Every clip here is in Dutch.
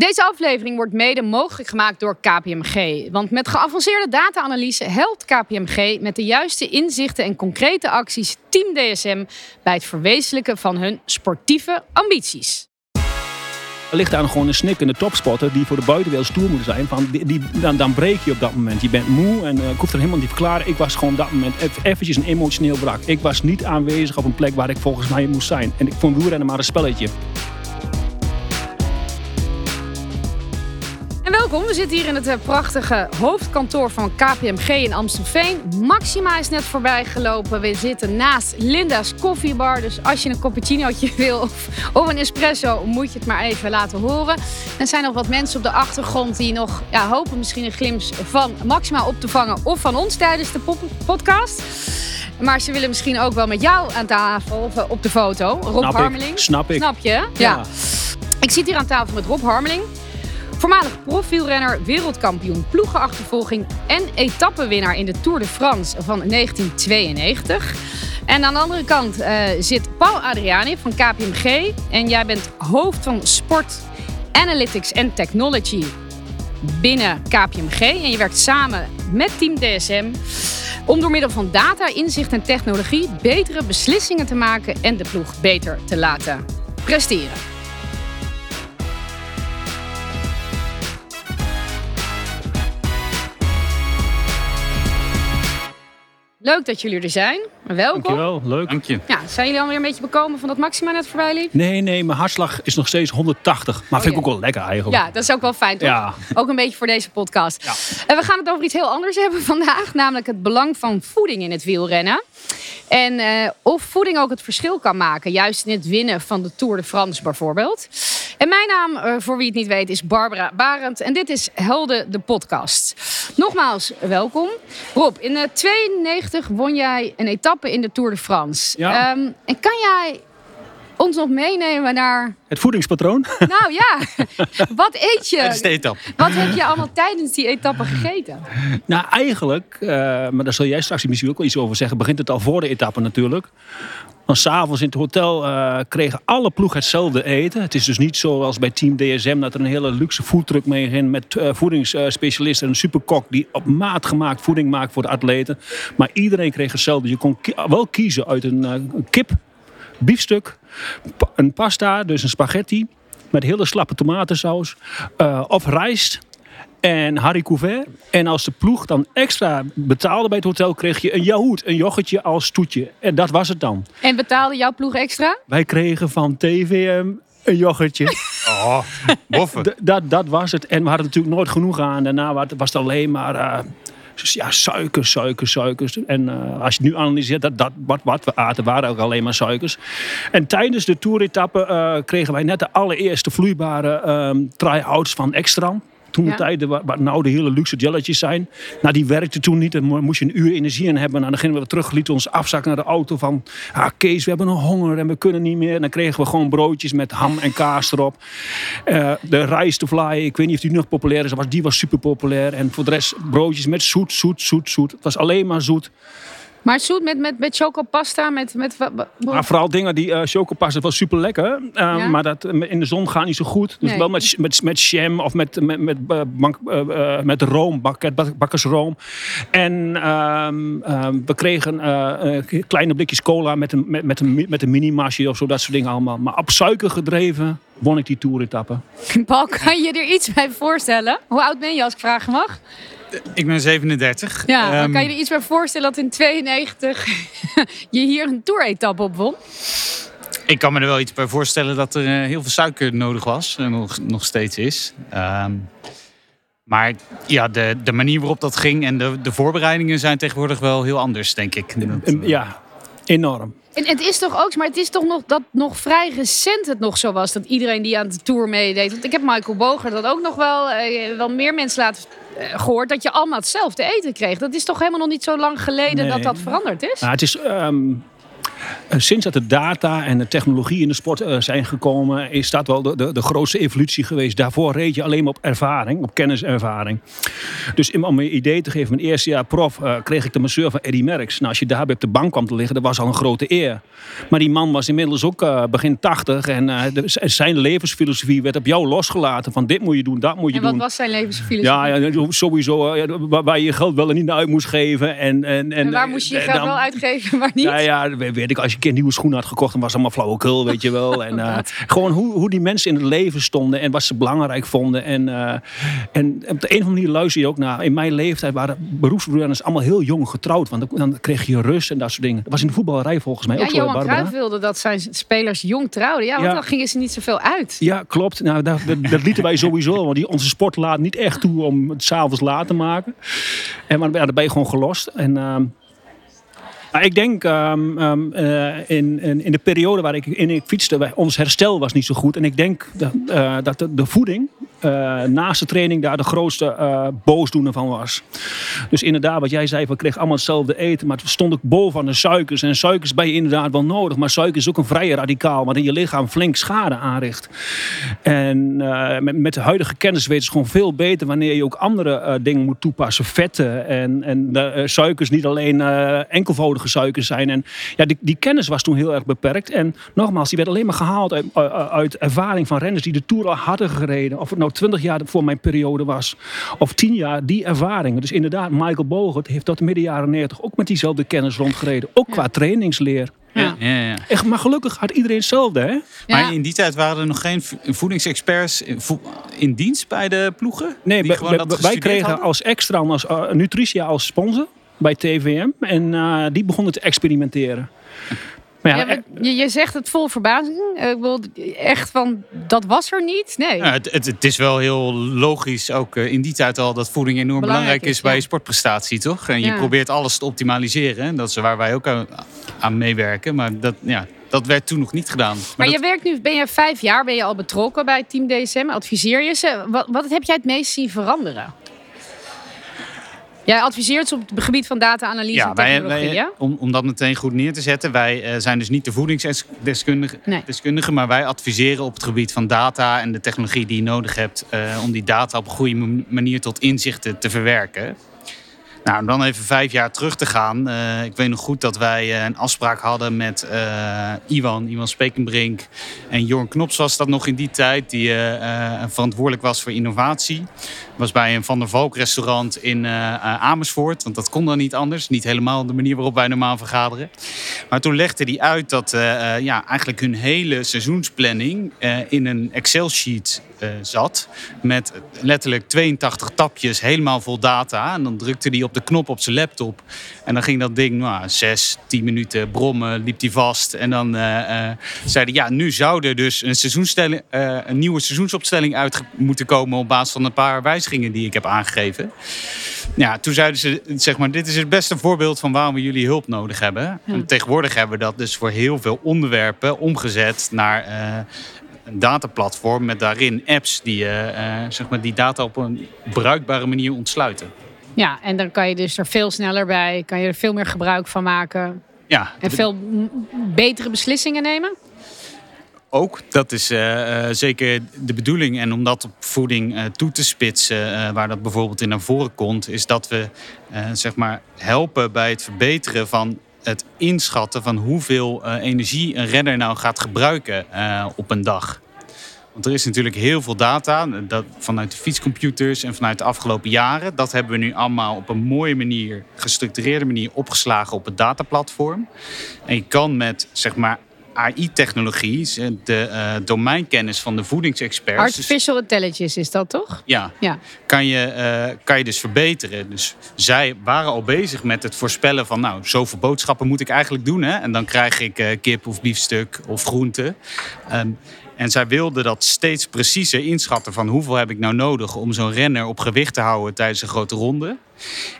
Deze aflevering wordt mede mogelijk gemaakt door KPMG. Want met geavanceerde data-analyse helpt KPMG met de juiste inzichten en concrete acties Team DSM bij het verwezenlijken van hun sportieve ambities. Er ligt daar gewoon een snikkende topspotter die voor de buitenwereld stoer moet zijn. Van die, dan, dan breek je op dat moment. Je bent moe en eh, ik hoef er helemaal niet te verklaren. Ik was gewoon op dat moment eff- eventjes een emotioneel brak. Ik was niet aanwezig op een plek waar ik volgens mij moest zijn. En ik vond wielrennen maar een spelletje. Welkom, we zitten hier in het eh, prachtige hoofdkantoor van KPMG in Amstelveen. Maxima is net voorbij gelopen. We zitten naast Linda's koffiebar. Dus als je een cappuccinootje wil of, of een espresso, moet je het maar even laten horen. Er zijn nog wat mensen op de achtergrond die nog ja, hopen misschien een glimp van Maxima op te vangen of van ons tijdens de podcast. Maar ze willen misschien ook wel met jou aan tafel of eh, op de foto. Rob Snap ik, Harmeling. snap ik. Snap je? ja. Ik zit hier aan tafel met Rob Harmeling. Voormalig profielrenner, wereldkampioen ploegenachtervolging en etappenwinnaar in de Tour de France van 1992. En aan de andere kant eh, zit Paul Adriani van KPMG. En jij bent hoofd van Sport Analytics en Technology binnen KPMG. En je werkt samen met Team DSM om door middel van data, inzicht en technologie betere beslissingen te maken en de ploeg beter te laten presteren. Leuk dat jullie er zijn. Welkom. Dankjewel, leuk. Dank je. Ja, zijn jullie alweer een beetje bekomen van dat Maxima net voorbij liep? Nee, nee, mijn hartslag is nog steeds 180. Maar vind ik Oh, ook wel lekker eigenlijk. Ja, dat is ook wel fijn, toch? Ja. Ook een beetje voor deze podcast. En we gaan het over iets heel anders hebben vandaag. Namelijk het belang van voeding in het wielrennen. En eh, of voeding ook het verschil kan maken. Juist in het winnen van de Tour de France bijvoorbeeld. En mijn naam, eh, voor wie het niet weet, is Barbara Barend. En dit is Helden, de podcast. Nogmaals, welkom. Rob, in eh 92 won jij een etappe in de Tour de France. Ja. Ehm, en kan jij ons nog meenemen naar... Het voedingspatroon? Nou ja, wat eet je? Het is de etappe. Wat heb je allemaal tijdens die etappe gegeten? nou, eigenlijk, eh, maar daar zul jij straks misschien ook wel iets over zeggen, begint het al voor de etappe natuurlijk. Dan s'avonds in het hotel eh, kregen alle ploeg hetzelfde eten. Het is dus niet zoals bij Team DSM dat er een hele luxe foodtruck mee ging met eh, voedingsspecialisten en een superkok die op maat gemaakt voeding maakt voor de atleten. Maar iedereen kreeg hetzelfde. Je kon wel kiezen uit een, eh, kip, biefstuk, een pasta, dus een spaghetti met hele slappe tomatensaus of rijst en Harry Couvert. En als de ploeg dan extra betaalde bij het hotel, kreeg je een yaourt, een yoghurtje als toetje. En dat was het dan. En betaalde jouw ploeg extra? Wij kregen van TVM een yoghurtje. Oh, boffen. Dat, dat was het. En we hadden natuurlijk nooit genoeg aan. Daarna wa- was het alleen maar eh, ja, suikers, suikers, suikers. En eh, als je het nu analyseert, dat, dat, wat, wat we aten waren ook alleen maar suikers. En tijdens de toeretappe eh, kregen wij net de allereerste vloeibare ehm try-outs van Extra. Toen de Ja. tijden waar, waar nou de hele luxe jelletjes zijn. Nou, die werkte toen niet. Dan mo- moest je een uur energie in hebben. Nou, dan gingen we terug, lieten ons afzakken naar de auto van... Ah, Kees, we hebben een honger en we kunnen niet meer. En dan kregen we gewoon broodjes met ham en kaas erop. Eh, de Rise to Fly, ik weet niet of die nog populair is. maar Die was super populair. En voor de rest broodjes met zoet, zoet, zoet, zoet. Het was alleen maar zoet. Maar zoet met, met, met chocopasta, met... met Maar vooral dingen die uh, chocopasta was super lekker. Ja. Maar dat eh, in de zon gaat niet zo goed. Dus Nee. wel met, met, met jam of met, met, met, bank, eh, met room, bak, bak- bakkersroom. En ehm, ehm, we kregen kleine blikjes cola met een, met, met een, met een mini-masje of zo. Dat soort dingen allemaal. Maar op suiker gedreven won ik die toeretappe. Paul, kan je er iets bij voorstellen? Hoe oud ben je als ik vragen mag? Ik ben 37. Ja, Ehm, kan je er iets bij voorstellen dat in 92 je hier een tour-etappe op won? Ik kan me er wel iets bij voorstellen dat er eh, heel veel suiker nodig was. En nog, nog steeds is. Ehm, maar ja, de, de manier waarop dat ging en de, de voorbereidingen zijn tegenwoordig wel heel anders, denk ik. Dat, En Ja, enorm. En het is toch ook, maar het is toch nog dat nog vrij recent het nog zo was dat iedereen die aan de tour meedeed. Want ik heb Michael Boger dat ook nog wel, eh, wel meer mensen laten eh, gehoord dat je allemaal hetzelfde eten kreeg. Dat is toch helemaal nog niet zo lang geleden Nee. dat dat veranderd is? Nou, het is, ehm, eh, sinds dat de data en de technologie in de sport eh, zijn gekomen, is dat wel de, de, de grootste evolutie geweest. Daarvoor reed je alleen maar op ervaring, op kenniservaring. Dus om een idee te geven, mijn eerste jaar prof eh, kreeg ik de masseur van Eddie Merckx. Nou, als je daarbij op de bank kwam te liggen, dat was al een grote eer. Maar die man was inmiddels ook eh, begin 80 en eh, de- zijn levensfilosofie werd op jou losgelaten. Van dit moet je doen, dat moet je En wat doen. was zijn levensfilosofie? Ja, ja, sowieso. eh, ja, Waar je je geld wel en niet uit moest geven. En, en, en waar moest je je en geld dan- wel uitgeven, maar niet? ja, ja, weet weet ik. Als je een keer nieuwe schoenen had gekocht, dan was het allemaal flauwekul, weet je wel. En eh, gewoon hoe, hoe die mensen in het leven stonden en wat ze belangrijk vonden. En, eh, en op de een of andere manier luister je ook naar. In mijn leeftijd waren beroepsvoetballers allemaal heel jong getrouwd. Want dan, kreeg je rust en dat soort dingen. Dat was in de voetballerij volgens mij Ja, ook zo, Johan? Cruijff wilde dat zijn spelers jong trouwden. Ja, want Ja. dan gingen ze niet zoveel uit. Ja, klopt. Nou, dat, dat, dat lieten wij sowieso. Want die, onze sport laat niet echt toe om het s'avonds laat te maken. En maar, ja, dan ben je gewoon gelost. En, ehm, maar ik denk eh, in, in, in de periode waar ik in ik fietste, ons herstel was niet zo goed. En ik denk dat, eh, dat de voeding eh, naast de training daar de grootste eh, boosdoener van was. Dus inderdaad, wat jij zei, we kregen allemaal hetzelfde eten. Maar het stond ook boven de suikers. En suikers ben je inderdaad wel nodig. Maar suiker is ook een vrije radicaal, wat in je lichaam flink schade aanricht. En eh, met, de huidige kennis weten ze gewoon veel beter wanneer je ook andere dingen moet toepassen. Vetten en, en suikers niet alleen enkelvoudige suikers zijn. En ja, die, die kennis was toen heel erg beperkt. En nogmaals, die werd alleen maar gehaald uit, ervaring van renners die de Tour al hadden gereden. Of nou twintig jaar voor mijn periode was. Of tien jaar, die ervaringen. Dus inderdaad, Michael Bogert heeft tot de midden jaren negentig ook met diezelfde kennis rondgereden. Ook qua trainingsleer. Ja. Ja, ja, ja. Echt, maar gelukkig had iedereen hetzelfde, hè? Ja. Maar in die tijd waren er nog geen vo- voedingsexperts in, vo- in dienst bij de ploegen? Nee, die dat wij kregen hadden? als extra als uh, Nutritia als sponsor bij TVM. En eh, die begonnen te experimenteren. Maar ja, je, je zegt het vol verbazing. Eh, Ik bedoel, echt van, dat was er niet? Nee. Ja, het, het, het is wel heel logisch, ook eh, in die tijd al, dat voeding enorm belangrijk, Belangrijk is bij je sportprestatie, toch? En je probeert alles te optimaliseren. En Dat is waar wij ook aan, aan meewerken. Maar dat, ja, dat werd toen nog niet gedaan. Maar dat- je werkt nu, ben je vijf jaar ben je al betrokken bij Team DSM. Adviseer je ze. Wat, wat heb jij het meest zien veranderen? Jij adviseert ze op het gebied van data-analyse Ja, en wij, technologie, wij- ja? om, om dat meteen goed neer te zetten. Wij eh, zijn dus niet de voedingsdeskundigen, Nee. maar wij adviseren op het gebied van data en de technologie die je nodig hebt eh, om die data op een goede manier tot inzichten te verwerken. Nou, om dan even vijf jaar terug te gaan. eh, ik weet nog goed dat wij eh, een afspraak hadden met eh, Iwan, Iwan Spekenbrink. En Jorn Knops was dat nog in die tijd, die verantwoordelijk was voor innovatie. Was bij een Van der Valk restaurant in Amersfoort. Want dat kon dan niet anders. Niet helemaal de manier waarop wij normaal vergaderen. Maar toen legde hij uit dat ja, eigenlijk hun hele seizoensplanning in een Excel-sheet eh, zat. Met letterlijk 82 tapjes, helemaal vol data. En dan drukte hij op de knop op zijn laptop. En dan ging dat ding, nou, 6, 10 minuten brommen, liep hij vast. En dan eh, eh, zei hij, ja, nu zou er dus een, seizoensstelling, een nieuwe seizoensopstelling uit moeten komen op basis van een paar wijzigingen die ik heb aangegeven. Ja, toen zeiden ze, zeg maar, dit is het beste voorbeeld van waarom we jullie hulp nodig hebben. En tegenwoordig hebben we dat dus voor heel veel onderwerpen omgezet naar een dataplatform met daarin apps die, eh, eh, zeg maar, die data op een bruikbare manier ontsluiten. Ja, en dan kan je dus er veel sneller bij, kan je er veel meer gebruik van maken Ja, en veel betere beslissingen nemen. ook. Dat is eh, zeker de bedoeling. En om dat op voeding toe te spitsen, waar dat bijvoorbeeld in naar voren komt, is dat we zeg maar helpen bij het verbeteren van het inschatten van hoeveel eh, energie een renner nou gaat gebruiken eh, op een dag. Want er is natuurlijk heel veel data dat, vanuit de fietscomputers en vanuit de afgelopen jaren. Dat hebben we nu allemaal op een mooie manier, gestructureerde manier opgeslagen op het dataplatform. En je kan met zeg maar AI-technologie, de eh, domeinkennis van de voedingsexperts. Artificial intelligence is dat toch? ja, Ja. kan je, eh, kan je dus verbeteren. Dus zij waren al bezig met het voorspellen van... nou, zoveel boodschappen moet ik eigenlijk doen. Hè? En dan krijg ik eh, kip of biefstuk of groente. Ehm, en zij wilden dat steeds preciezer inschatten... van hoeveel heb ik nou nodig om zo'n renner op gewicht te houden... tijdens een grote ronde.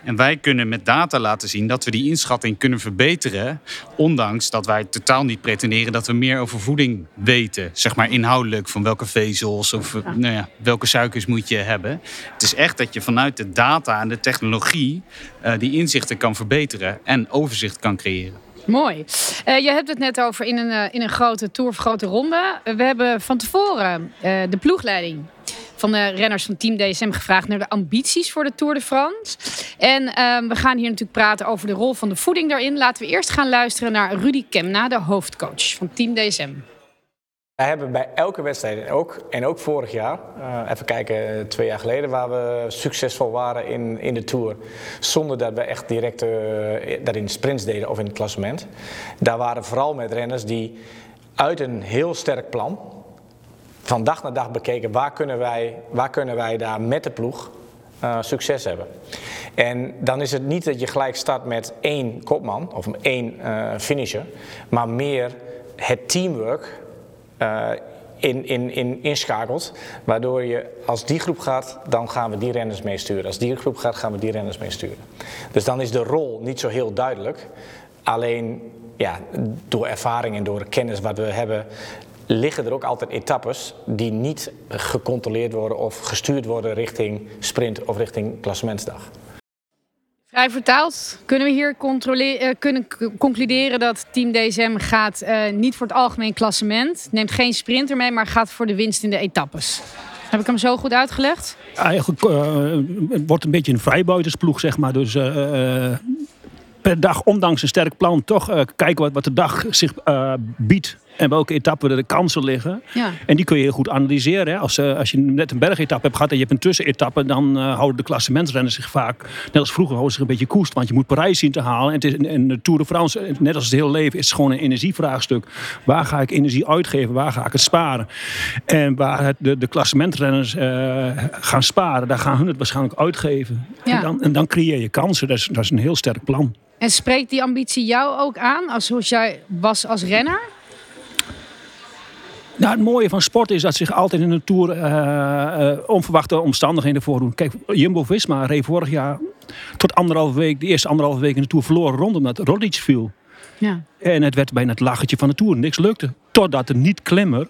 En wij kunnen met data laten zien dat we die inschatting kunnen verbeteren. Ondanks dat wij totaal niet pretenderen dat we meer over voeding weten. Zeg maar inhoudelijk van welke vezels of nou ja, welke suikers moet je hebben. Het is echt dat je vanuit de data en de technologie eh, die inzichten kan verbeteren en overzicht kan creëren. Mooi. Uh, je hebt het net over in een, uh, in een grote tour of grote ronde. we hebben van tevoren de ploegleiding van de renners van Team DSM gevraagd naar de ambities voor de Tour de France. En uh, we gaan hier natuurlijk praten over de rol van de voeding daarin. Laten we eerst gaan luisteren naar Rudy Kemna, de hoofdcoach van Team DSM. Wij hebben bij elke wedstrijd, ook, en ook vorig jaar, uh, even kijken, twee jaar geleden, waar we succesvol waren in, in de Tour. Zonder dat we echt direct uh, dat in sprints deden of in het klassement. Daar waren vooral met renners die uit een heel sterk plan, van dag naar dag bekeken, waar kunnen wij, waar kunnen wij daar met de ploeg succes hebben. En dan is het niet dat je gelijk start met één kopman of één finisher, maar meer het teamwork in, in, in, inschakelt. Waardoor je, als die groep gaat, dan gaan we die renners meesturen. Als die groep gaat, gaan we die renners meesturen. Dus dan is de rol niet zo heel duidelijk. Alleen ja, door ervaring en door kennis wat we hebben, liggen er ook altijd etappes die niet gecontroleerd worden of gestuurd worden richting sprint of richting klassementsdag. Vrij vertaald kunnen we hier uh, kunnen concluderen dat Team DSM gaat uh, niet voor het algemeen klassement. Neemt geen sprinter mee, maar gaat voor de winst in de etappes. Heb ik hem zo goed uitgelegd? Eigenlijk uh, het wordt een beetje een vrijbuitersploeg, zeg maar. Dus per dag, ondanks een sterk plan, toch kijken wat, wat de dag zich biedt en welke etappen er de kansen liggen. Ja. En die kun je heel goed analyseren. Hè. Als, uh, als je net een bergetappe hebt gehad en je hebt een tussenetappe, dan uh, houden de klassementsrenners zich vaak, net als vroeger, houden zich een beetje koest. Want je moet Parijs zien te halen. En, het is, en de Tour de France, net als het hele leven, is het gewoon een energievraagstuk. Waar ga ik energie uitgeven? Waar ga ik het sparen? En waar het, de, de klassementrenners uh, gaan sparen, daar gaan hun het waarschijnlijk uitgeven. Ja. En, dan, en dan creëer je kansen. Dat is, dat is een heel sterk plan. En spreekt die ambitie jou ook aan, als zoals jij was als renner? Nou, het mooie van sport is dat zich altijd in een Tour uh, uh, onverwachte omstandigheden voordoen. Kijk, Jumbo-Visma reed vorig jaar tot anderhalve week, de eerste anderhalve week in de Tour verloren rond omdat Roglic viel. Ja. En het werd bijna het lachertje van de Tour. Niks lukte. Totdat de niet-klimmer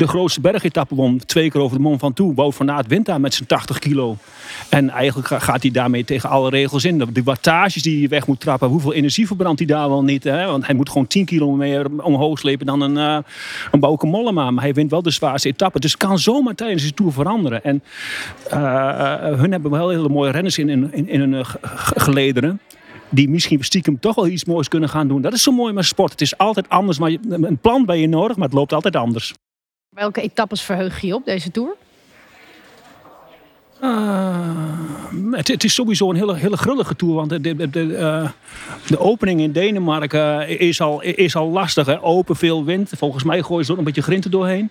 de grootste bergetappe won. Twee keer over de Mont Ventoux. Wout van Aert wint daar met zijn 80 kilo. En eigenlijk gaat hij daarmee tegen alle regels in. De wattages die hij weg moet trappen. Hoeveel energie verbrandt hij daar wel niet. Hè? Want hij moet gewoon 10 kilo meer omhoog slepen dan een, uh, een Bauke Mollema. Maar hij wint wel de zwaarste etappe. Dus het kan zomaar tijdens de Tour veranderen. En uh, hun hebben wel hele mooie renners in, in, in, in hun gelederen die misschien stiekem toch wel iets moois kunnen gaan doen. Dat is zo mooi met sport. Het is altijd anders, maar een plan ben je nodig, maar het loopt altijd anders. Welke etappes verheug je op deze Tour? Uh, het, het, is sowieso een hele, hele grullige tour. Want de, de, de, uh, de opening in Denemarken is al, is al lastig. Hè? Open, veel wind. Volgens mij gooien ze er een beetje grinten doorheen.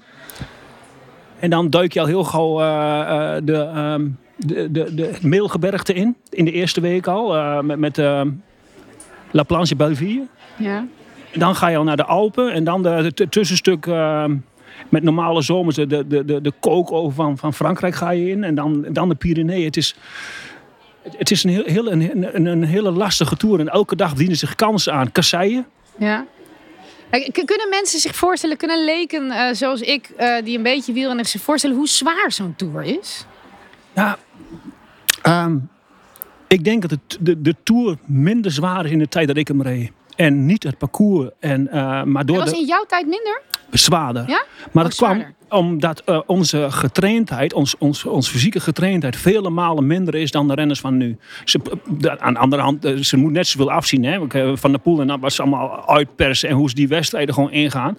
En dan duik je al heel gauw uh, de, ehm, de, de, de Meelgebergte in. In de eerste week al. met met La Planche Belleville. Ja. En dan ga je al naar de Alpen. En dan het tussenstuk ehm, met normale zomers de, de, de, de kookoven van, van Frankrijk ga je in. En dan, dan de Pyreneeën. Het is, het is een, heel, heel, een, een, een hele lastige tour. En elke dag dienen zich kansen aan. Kasseien. Ja. Kunnen mensen zich voorstellen, kunnen leken uh, zoals ik, uh, die een beetje wielrennen zich voorstellen hoe zwaar zo'n tour is? Ja, um, ik denk dat het, de, de tour minder zwaar is in de tijd dat ik hem reed. En niet het parcours. En, uh, maar door en was in jouw tijd minder? Zwaarder. Ja? Maar dat kwam omdat uh, onze getraindheid, ons, ons, ons fysieke getraindheid, vele malen minder is dan de renners van nu. Ze, aan de andere hand, ze moet net zoveel afzien. Hè? Van de Poel en dat was allemaal uitpersen en hoe ze die wedstrijden gewoon ingaan.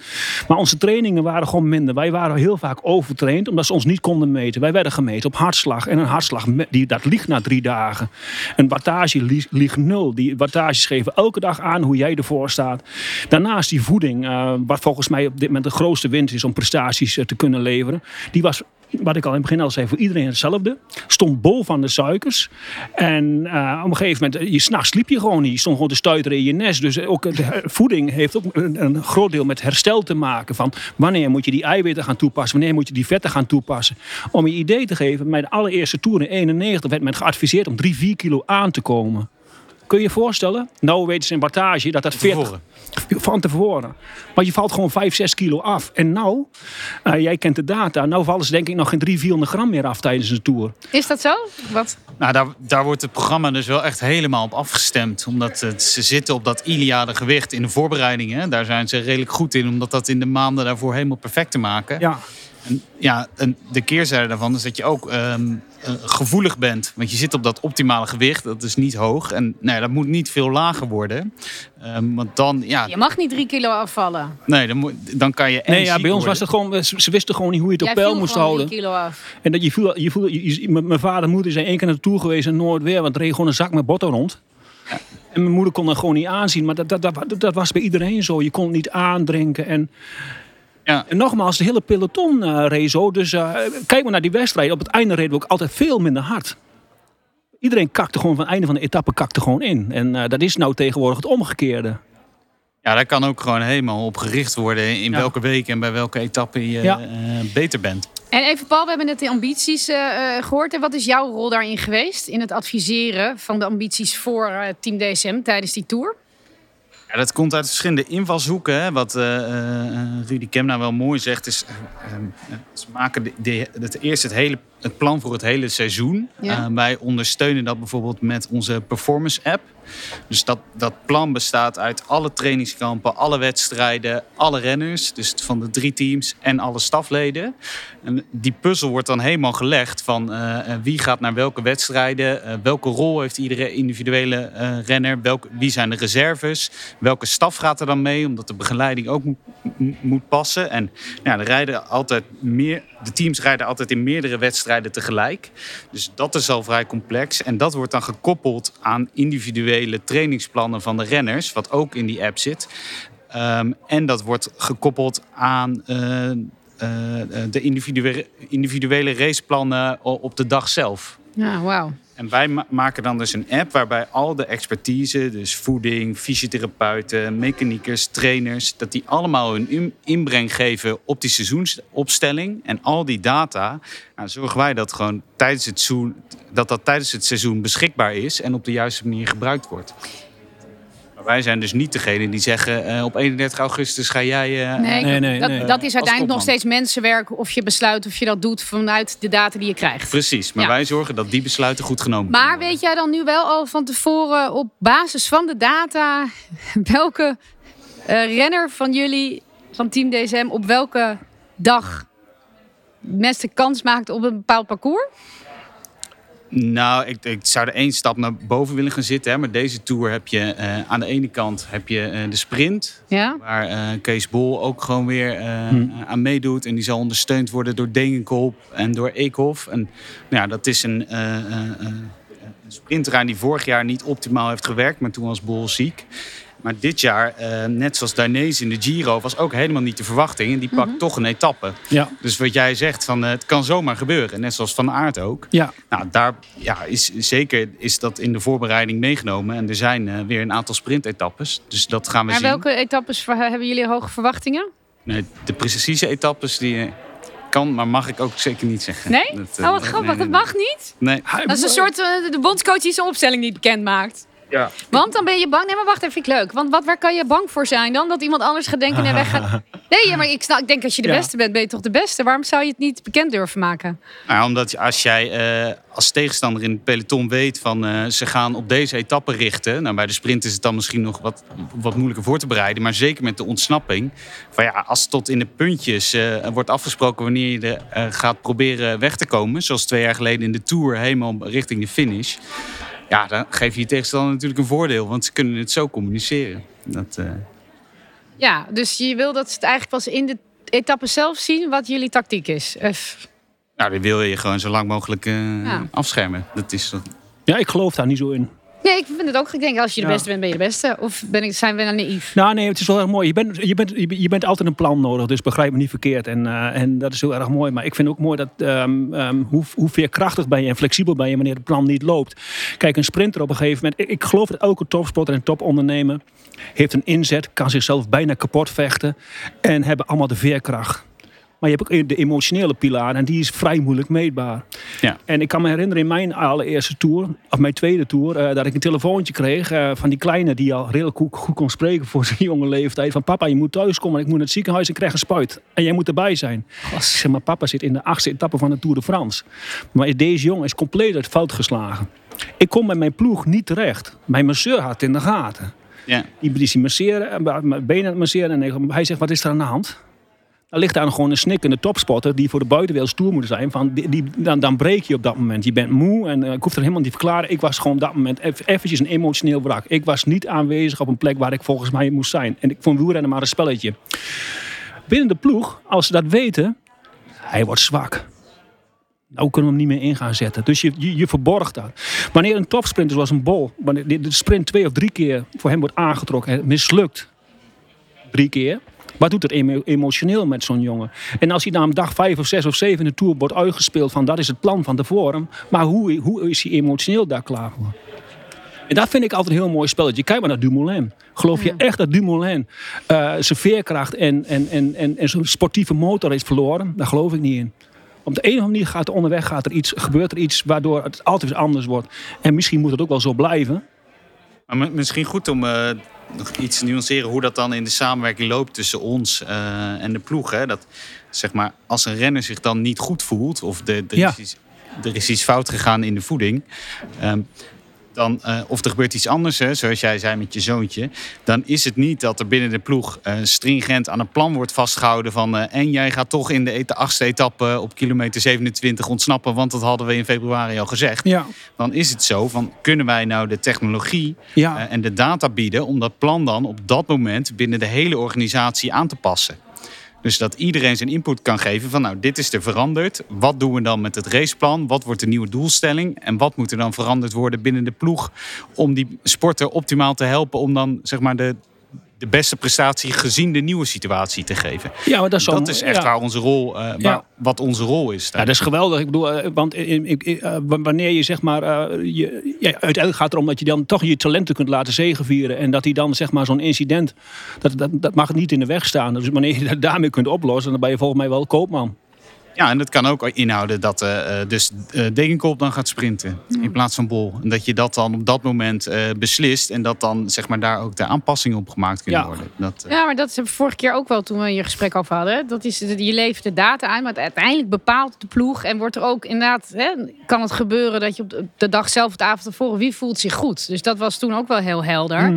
Maar onze trainingen waren gewoon minder. Wij waren heel vaak overtraind omdat ze ons niet konden meten. Wij werden gemeten op hartslag. En een hartslag, die, dat ligt na drie dagen. Een wattage ligt nul. Die wattages geven elke dag aan hoe jij ervoor staat. Daarnaast die voeding, wat volgens mij op dit moment de grootste winst is om prestaties te kunnen leveren. Die was wat ik al in het begin al zei, voor iedereen hetzelfde. Stond bol van de suikers. En uh, op een gegeven moment, je s'nachts sliep je gewoon niet. Je stond gewoon te stuiteren in je nest. Dus ook de voeding heeft ook een, groot deel met herstel te maken. Van wanneer moet je die eiwitten gaan toepassen? Wanneer moet je die vetten gaan toepassen? Om je idee te geven, mijn allereerste tour in 91 werd men geadviseerd om 3, 4 kilo aan te komen. Kun je je voorstellen? Nou weten ze in wattage dat dat 40 Tevoren. van tevoren. Maar je valt gewoon 5, 6 kilo af. En nou, eh, jij kent de data. Nou vallen ze denk ik nog geen 300, 400 gram meer af tijdens de tour. Is dat zo? Wat? Nou, daar, daar wordt het programma dus wel echt helemaal op afgestemd. Omdat het, ze zitten op dat Iliade gewicht in de voorbereidingen. Daar zijn ze redelijk goed in, omdat dat in de maanden daarvoor helemaal perfect te maken. Ja, En, ja, en de keerzijde daarvan is dat je ook ehm, eh, gevoelig bent. Want je zit op dat optimale gewicht, dat is niet hoog. En nou ja, dat moet niet veel lager worden. Ehm, want dan, ja, Je mag niet drie kilo afvallen. nee, dan, moet, dan kan je. nee, ja, bij ons worden. was het gewoon, ze wisten gewoon niet hoe je het op peil viel moest gewoon houden. drie kilo af. En dat je voel, je voel, je- je- mijn vader en moeder zijn één keer naar de tour geweest en nooit weer. Want er reed gewoon een zak met botten rond. En mijn moeder kon dat gewoon niet aanzien. Maar dat, dat, dat, dat was bij iedereen zo. Je kon het niet aandrinken. En, Ja. en nogmaals, de hele peloton eh reed zo. Dus eh, kijk maar naar die wedstrijd. Op het einde reden we ook altijd veel minder hard. Iedereen kakte gewoon van het einde van de etappe kakte gewoon in. En eh, dat is nou tegenwoordig het omgekeerde. Ja, daar kan ook gewoon helemaal op gericht worden in Ja. welke week en bij welke etappe je Ja. eh, beter bent. En even Paul, we hebben net de ambities eh, eh, gehoord. En wat is jouw rol daarin geweest? In het adviseren van de ambities voor eh, Team DSM tijdens die tour? Ja, dat komt uit verschillende invalshoeken. Hè. Wat eh, Rudy Kemna wel mooi zegt is... ze maken de, de- het eerst het, hele, het plan voor het hele seizoen. Ja. Eh, wij ondersteunen dat bijvoorbeeld met onze performance app. Dus dat, dat plan bestaat uit alle trainingskampen, alle wedstrijden, alle renners. Dus van de drie teams en alle stafleden. En die puzzel wordt dan helemaal gelegd van eh, eh, wie gaat naar welke wedstrijden. welke rol heeft iedere individuele renner. Welke, wie zijn de reserves. Welke staf gaat er dan mee, omdat de begeleiding ook moet, passen. En ja, er rijden altijd meer, de teams rijden altijd in meerdere wedstrijden tegelijk. Dus dat is al vrij complex. En dat wordt dan gekoppeld aan individuele trainingsplannen van de renners, wat ook in die app zit. Ehm, en dat wordt gekoppeld aan eh, eh, de individuele, individuele raceplannen op de dag zelf. Ja, wauw. En wij ma- maken dan dus een app waarbij al de expertise, dus voeding, fysiotherapeuten, mechaniekers, trainers, dat die allemaal hun in- inbreng geven op die seizoensopstelling. En al die data, nou, zorgen wij dat gewoon tijdens het seizoen, dat dat tijdens het seizoen beschikbaar is en op de juiste manier gebruikt wordt. Maar wij zijn dus niet degene die zeggen eh, op 31 augustus ga jij. eh, Nee, Nee, nee, dat, nee. dat is uiteindelijk nog steeds mensenwerk of je besluit of je dat doet vanuit de data die je krijgt. Precies, maar Ja. wij zorgen dat die besluiten goed genomen Maar worden. weet jij dan nu wel al van tevoren op basis van de data welke eh, renner van jullie, van Team DSM, op welke dag het meeste kans maakt op een bepaald parcours? Nou, ik, ik zou er één stap naar boven willen gaan zitten. Hè. Maar deze tour heb je eh, aan de ene kant heb je eh, de sprint. Ja? Waar eh, Kees Bol ook gewoon weer eh, Hmm. aan meedoet. En die zal ondersteund worden door Degenkolb en door Eekhoff. En nou ja, dat is een, eh, eh, eh, een sprinterrein die vorig jaar niet optimaal heeft gewerkt. Maar toen was Bol ziek. Maar dit jaar, eh, net zoals Dainese in de Giro, was ook helemaal niet de verwachting. En die pakt toch een etappe. Ja, Dus wat jij zegt, van, eh, het kan zomaar gebeuren. Net zoals Van Aert ook. ja. Nou, daar ja, is zeker is dat in de voorbereiding meegenomen. En er zijn eh, weer een aantal sprintetappes. Dus dat gaan we Maar zien. welke etappes hebben jullie hoge verwachtingen? Nee, de precieze etappes die kan, maar mag ik ook zeker niet zeggen. Nee? Dat, Oh, wat nee, grappig. nee, Dat mag niet? Nee. Dat is een soort de bondscoach die zijn opstelling niet bekend maakt. Ja. Want dan ben je bang. Nee, maar wacht even, vind ik leuk. Want wat, waar kan je bang voor zijn dan? Dat iemand anders gaat denken: nee, weg gaat. Nee, maar ik, snap, ik denk als je de Ja. beste bent, ben je toch de beste. Waarom zou je het niet bekend durven maken? Nou, omdat als jij eh, als tegenstander in het peloton weet van eh, ze gaan op deze etappe richten. Nou, bij de sprint is het dan misschien nog wat, wat moeilijker voor te bereiden. Maar zeker met de ontsnapping. Van ja, als tot in de puntjes eh, wordt afgesproken wanneer je er gaat proberen weg te komen. Zoals twee jaar geleden in de Tour helemaal richting de finish. Ja, dan geef je je tegenstander natuurlijk een voordeel. Want ze kunnen het zo communiceren. Dat, eh, Ja, dus je wil dat ze het eigenlijk pas in de etappe zelf zien wat jullie tactiek is. Eh, nou, dan wil je gewoon zo lang mogelijk eh, Ja. afschermen. Dat is, ja, ik geloof daar niet zo in. Nee, ik vind het ook. Ik denk, als je de Ja. beste bent, ben je de beste. Of ben ik, zijn we nou naïef? Nou, nee, het is wel erg mooi. Je bent, je bent, je bent- altijd een plan nodig, dus begrijp me niet verkeerd. En, eh, en dat is heel erg mooi. Maar ik vind ook mooi dat ehm, ehm, hoe, hoe veerkrachtig ben je en flexibel ben je wanneer het plan niet loopt. Kijk, een sprinter op een gegeven moment. Ik, ik geloof dat elke topsporter en topondernemer heeft een inzet, kan zichzelf bijna kapot vechten en hebben allemaal de veerkracht Maar je hebt ook de emotionele pilaar en die is vrij moeilijk meetbaar. Ja. En ik kan me herinneren in mijn allereerste tour, of mijn tweede tour, eh, dat ik een telefoontje kreeg eh, van die kleine die al redelijk goed, goed kon spreken voor zijn jonge leeftijd. Van papa, je moet thuiskomen, ik moet naar het ziekenhuis en krijg een spuit. En jij moet erbij zijn. Ik zeg maar, papa zit in de achtste etappe van de Tour de France. Maar deze jongen is compleet uit fout geslagen. Ik kom met mijn ploeg niet terecht. Mijn masseur had het in de gaten. Ja. Die is die masseren, eh, mijn benen masseren. En hij zegt, wat is er aan de hand? Dan ligt daar gewoon een snikkende topspotter die voor de buitenwereld stoer moet zijn. Van die, dan, dan breek je op dat moment. Je bent moe en uh, ik hoef er helemaal niet te verklaren. Ik was gewoon op dat moment even, eventjes een emotioneel wrak. Ik was niet aanwezig op een plek waar ik volgens mij moest zijn. En ik vond wielrennen maar een spelletje. Binnen de ploeg, als ze dat weten, hij wordt zwak. Nou kunnen we hem niet meer in gaan zetten. Dus je, je, verborgt dat. Wanneer een topsprinter zoals een bol, wanneer de sprint twee of drie keer voor hem wordt aangetrokken, mislukt drie keer. Wat doet het emo emotioneel met zo'n jongen? En als hij na een dag vijf of zes of zeven in de Tour wordt uitgespeeld van dat is het plan van tevoren. Maar hoe, hoe is hij emotioneel daar klaar voor? En dat vind ik altijd een heel mooi spelletje. Kijk maar naar Dumoulin. Geloof je echt dat Dumoulin uh, zijn veerkracht en, en, en, en, en zijn sportieve motor heeft verloren? Daar geloof ik niet in. Op de een of andere manier gaat er onderweg gaat er iets, gebeurt er iets waardoor het altijd weer anders wordt. En misschien moet het ook wel zo blijven. Maar misschien goed om uh, nog iets nuanceren hoe dat dan in de samenwerking loopt tussen ons uh, en de ploeg. Hè? Dat, zeg maar, als een renner zich dan niet goed voelt of de, de Ja. is iets, er is iets fout gegaan in de voeding. ehm, dan, eh, of er gebeurt iets anders, hè, zoals jij zei met je zoontje. Dan is het niet dat er binnen de ploeg eh, stringent aan een plan wordt vastgehouden van. eh, en jij gaat toch in de et- achtste etappe op kilometer 27 ontsnappen, want dat hadden we in februari al gezegd. Ja, Dan is het zo van kunnen wij nou de technologie ja. en de data bieden om dat plan dan op dat moment binnen de hele organisatie aan te passen. Dus dat iedereen zijn input kan geven van nou, dit is er veranderd. Wat doen we dan met het raceplan? Wat wordt de nieuwe doelstelling? En wat moet er dan veranderd worden binnen de ploeg om die sporter optimaal te helpen om dan zeg maar de, de beste prestatie gezien de nieuwe situatie te geven? ja, maar dat is, zo, Dat is echt ja. waar onze rol, waar- Ja. wat onze rol is. Ja, dat is geweldig. Ik bedoel, eh, want eh, wanneer je zeg maar, je, ja, uiteindelijk gaat het erom dat je dan toch je talenten kunt laten zegenvieren. En dat hij dan zeg maar zo'n incident, dat, dat, dat mag niet in de weg staan. Dus wanneer je dat daarmee kunt oplossen, dan ben je volgens mij wel koopman. Ja, en dat kan ook inhouden dat eh, eh, dus eh Degenkop dan gaat sprinten in plaats van Bol. En dat je dat dan op dat moment eh, beslist en dat dan zeg maar daar ook de aanpassingen op gemaakt kunnen Ja. worden. Dat, Ja, maar dat is vorige keer ook wel toen we hier gesprek over hadden. Dat is, je levert de data aan, maar uiteindelijk bepaalt de ploeg. En wordt er ook inderdaad, hè, kan het gebeuren dat je op de, de dag zelf, het avond ervoor, wie voelt zich goed? Dus dat was toen ook wel heel helder.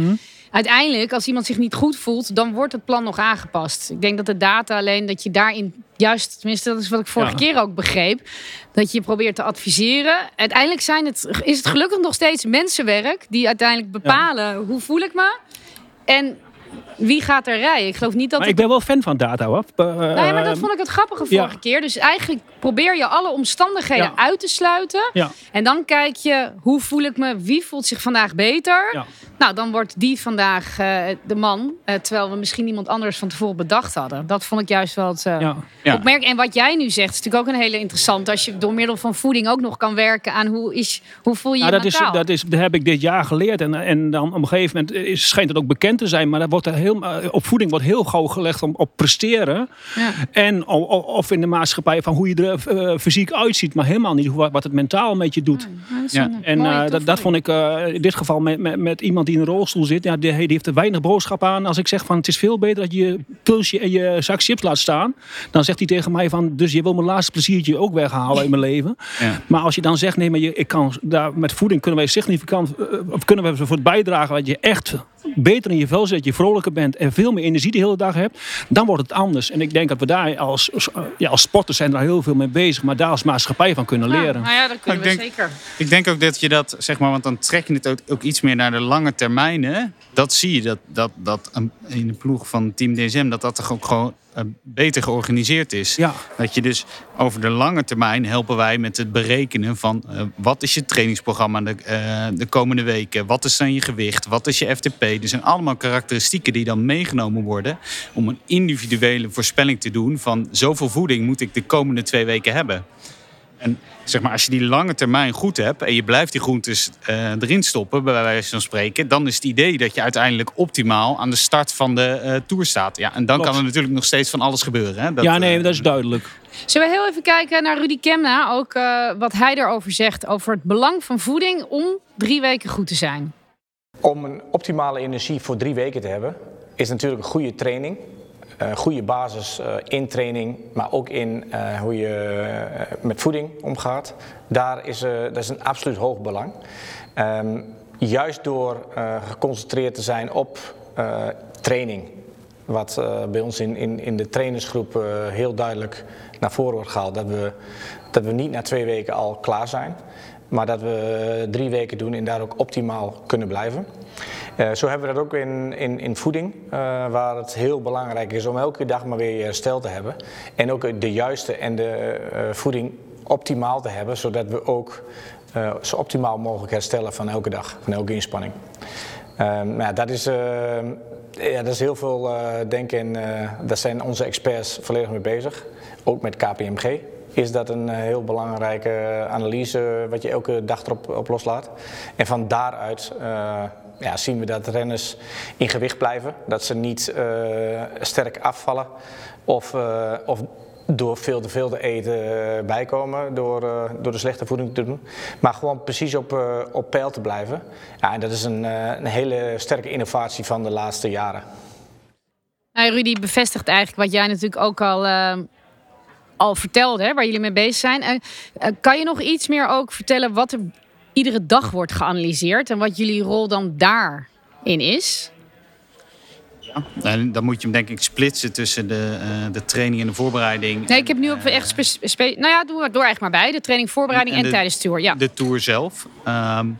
Uiteindelijk, als iemand zich niet goed voelt, dan wordt het plan nog aangepast. Ik denk dat de data alleen, dat je daarin juist, tenminste dat is wat ik vorige Ja. keer ook begreep, dat je probeert te adviseren. Uiteindelijk zijn het, is het gelukkig nog steeds mensenwerk die uiteindelijk bepalen hoe voel ik me. En wie gaat er rijden? Ik geloof niet dat Maar ik ben wel fan van data hoor. Eh, nou maar dat vond ik het grappige ja. vorige keer. Dus eigenlijk probeer je alle omstandigheden Ja. uit te sluiten. Ja. En dan kijk je, hoe voel ik me? Wie voelt zich vandaag beter? Ja. Nou, dan wordt die vandaag eh, de man. eh, terwijl we misschien iemand anders van tevoren bedacht hadden. Dat vond ik juist wel het eh, opmerk. En wat jij nu zegt, is natuurlijk ook een hele interessante. Als je door middel van voeding ook nog kan werken aan hoe, is, hoe voel je je Ja, dat, is, dat, is, dat heb ik dit jaar geleerd. En, en dan op een gegeven moment is, schijnt het ook bekend te zijn. Maar dat wordt er heel, eh, op voeding wordt heel gauw gelegd om, op presteren. Ja. En of in de maatschappij van hoe je er eh, fysiek uitziet. Maar helemaal niet hoe, wat het mentaal met je doet. Ja, En eh, dat, dat vond ik in dit geval met, met, met iemand die in een rolstoel zit. Ja, die, die heeft er weinig boodschap aan. Als ik zeg van het is veel beter dat je je pulsje en je zak chips laat staan. Dan zegt hij tegen mij van dus je wil mijn laatste pleziertje ook weghalen uit mijn leven. Ja. Maar als je dan zegt nee maar je, ik kan daar, met voeding kunnen wij significant of kunnen we ervoor bijdragen dat je echt beter in je vel zit, je vrolijker bent en veel meer energie de hele dag hebt, dan wordt het anders. En ik denk dat we daar als, eh, ja, als sporters zijn er heel veel mee bezig, maar daar als maatschappij van kunnen Ja, leren. nou ja, dat kunnen Ik we denk- zeker. Ik denk ook dat je dat, zeg maar, want dan trek je het ook, ook iets meer naar de lange termijn. Hè? Dat zie je, dat, dat, dat een- in de ploeg van Team DSM, dat dat toch ook gewoon eh, beter georganiseerd is. Ja. Dat je dus over de lange termijn helpen wij met het berekenen van eh, wat is je trainingsprogramma de, eh, de komende weken? Wat is dan je gewicht? Wat is je FTP? Er zijn allemaal karakteristieken die dan meegenomen worden om een individuele voorspelling te doen van zoveel voeding moet ik de komende twee weken hebben. En zeg maar, als je die lange termijn goed hebt en je blijft die groentes uh, erin stoppen, bij wijze van spreken, dan is het idee dat je uiteindelijk optimaal aan de start van de uh, tour staat. Ja, en dan Klopt. kan er natuurlijk nog steeds van alles gebeuren. Hè? Dat, ja, nee, eh, dat is duidelijk. Zullen we heel even kijken naar Rudy Kemna, ook eh, wat hij erover zegt over het belang van voeding om drie weken goed te zijn. Om een optimale energie voor drie weken te hebben, is natuurlijk een goede training. Een goede basis uh, in training, maar ook in uh, hoe je met voeding omgaat. Daar is, dat is een absoluut hoog belang. Um, juist door geconcentreerd te zijn op training, wat bij ons in, in, in de trainersgroep heel duidelijk naar voren wordt gehaald, dat we, dat we niet na twee weken al klaar zijn. Maar dat we drie weken doen en daar ook optimaal kunnen blijven. Uh, zo hebben we dat ook in, in, in voeding, uh, waar het heel belangrijk is om elke dag maar weer herstel te hebben. En ook de juiste en de uh, voeding optimaal te hebben, zodat we ook zo optimaal mogelijk herstellen van elke dag, van elke inspanning. nou ja, dat, is, ja, dat is heel veel denken en daar zijn onze experts volledig mee bezig. Ook met KPMG is dat een heel belangrijke analyse wat je elke dag erop op loslaat. En van daaruit uh, ja, zien we dat renners in gewicht blijven. Dat ze niet uh, sterk afvallen of, uh, of door veel te veel te eten bijkomen door, door de slechte voeding te doen. Maar gewoon precies op, op peil te blijven. Ja, en dat is een, een hele sterke innovatie van de laatste jaren. Nou, Rudy bevestigt eigenlijk wat jij natuurlijk ook al al vertelde, hè, waar jullie mee bezig zijn. Kan je nog iets meer ook vertellen wat er iedere dag wordt geanalyseerd en wat jullie rol dan daarin is? Ja, en dan moet je hem denk ik splitsen tussen de, uh, de training en de voorbereiding. Nee, ik heb nu ook echt spe, spe, Nou ja, doe, doe eigenlijk maar bij. De training, voorbereiding en, en de, tijdens de tour. Ja. De tour zelf. Um,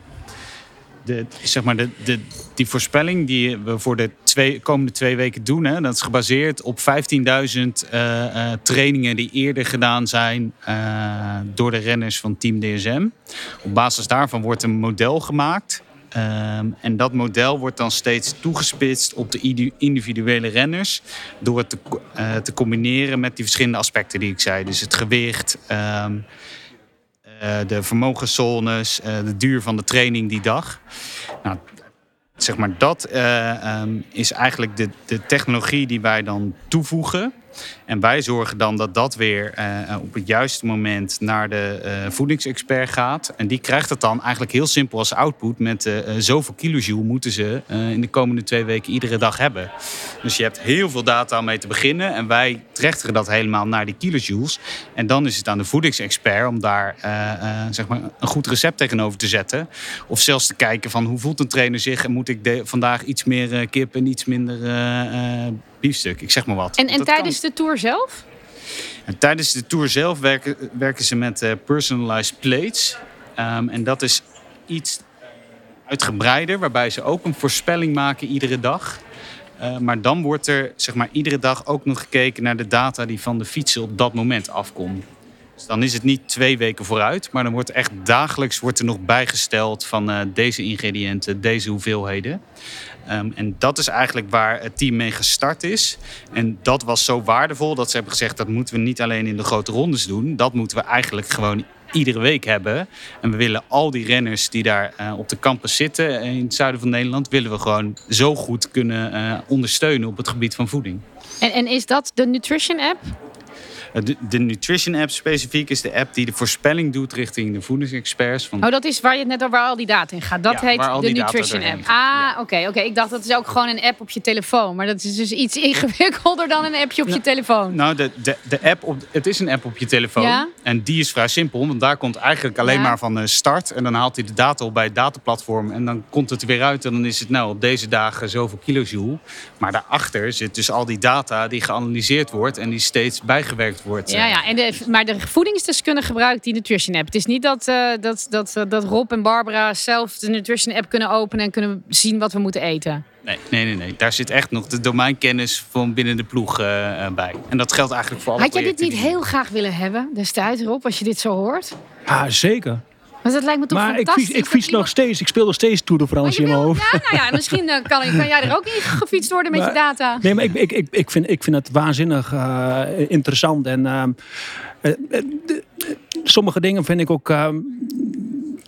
de, zeg maar de, de, die voorspelling die we voor de twee, komende twee weken doen, hè, dat is gebaseerd op 15.000 uh, uh, trainingen die eerder gedaan zijn uh, door de renners van Team DSM. Op basis daarvan wordt een model gemaakt. Um, en dat model wordt dan steeds toegespitst op de individuele renners. Door het te, te combineren met die verschillende aspecten die ik zei. Dus het gewicht, uh, de vermogenszones, uh, de duur van de training die dag. Nou, zeg maar, dat uh, um, is eigenlijk de, de technologie die wij dan toevoegen. En wij zorgen dan dat dat weer uh, op het juiste moment naar de uh, voedingsexpert gaat. En die krijgt het dan eigenlijk heel simpel als output. Met uh, zoveel kilojoule moeten ze in de komende twee weken iedere dag hebben. Dus je hebt heel veel data om mee te beginnen. En wij trechteren dat helemaal naar die kilojoules. En dan is het aan de voedingsexpert om daar zeg maar een goed recept tegenover te zetten. Of zelfs te kijken van hoe voelt een trainer zich. En moet ik de, vandaag iets meer kip en iets minder biefstuk. Ik zeg maar wat. En, en tijdens. De tour zelf? En tijdens de tour zelf werken, werken ze met uh, personalized plates. Um, en dat is iets uitgebreider, waarbij ze ook een voorspelling maken iedere dag. Uh, maar dan wordt er zeg maar, iedere dag ook nog gekeken naar de data die van de fietsen op dat moment afkomt. Dus dan is het niet twee weken vooruit, maar dan wordt echt dagelijks wordt er nog bijgesteld van uh, deze ingrediënten, deze hoeveelheden. Um, en dat is eigenlijk waar het team mee gestart is. En dat was zo waardevol dat ze hebben gezegd dat moeten we niet alleen in de grote rondes doen. Dat moeten we eigenlijk gewoon iedere week hebben. En we willen al die renners die daar uh, op de campus zitten in het zuiden van Nederland, willen we gewoon zo goed kunnen uh, ondersteunen op het gebied van voeding. En, en is dat de Nutrition app? De, de, Nutrition app specifiek is de app die de voorspelling doet richting de voedingsexperts. Van... Oh, dat is waar je het net over waar al die data in gaat. Dat ja, heet de Nutrition app. Ah, oké. oké. Ik dacht dat is ook gewoon een app op je telefoon. Maar dat is dus iets ingewikkelder dan een appje op je telefoon. Nou, de, de, de app op, het is een app op je telefoon. Ja? En die is vrij simpel, want daar komt eigenlijk alleen maar van uh, start. En dan haalt hij de data op bij het dataplatform. En dan komt het er weer uit. En dan is het nou op deze dagen zoveel kilojoule. Maar daarachter zit dus al die data die geanalyseerd wordt. En die steeds bijgewerkt wordt. Ja, ja. En de, maar de voedingsdeskundige gebruikt die Nutrition app. Het is niet dat, eh, dat, dat, eh, dat Rob en Barbara zelf de Nutrition app kunnen openen en kunnen zien wat we moeten eten. Nee, nee, nee, nee. Daar zit echt nog de domeinkennis van binnen de ploeg uh, bij. En dat geldt eigenlijk voor alle Had jij dit niet heel graag willen hebben destijds, Rob, als je dit zo hoort? Ja, zeker. Want dat lijkt me toch Maar ik fantastisch. fiets, ik dat fiets nog steeds. Ik speel nog steeds Tour de Maar France je in mijn hoofd. Ja, nou ja, misschien eh, kan, kan jij er ook in gefietst worden met je Maar- data. Nee, maar ik, ik, ik, ik, vind, ik vind het waanzinnig eh, interessant. En ehm, eh, de- sommige dingen vind ik ook.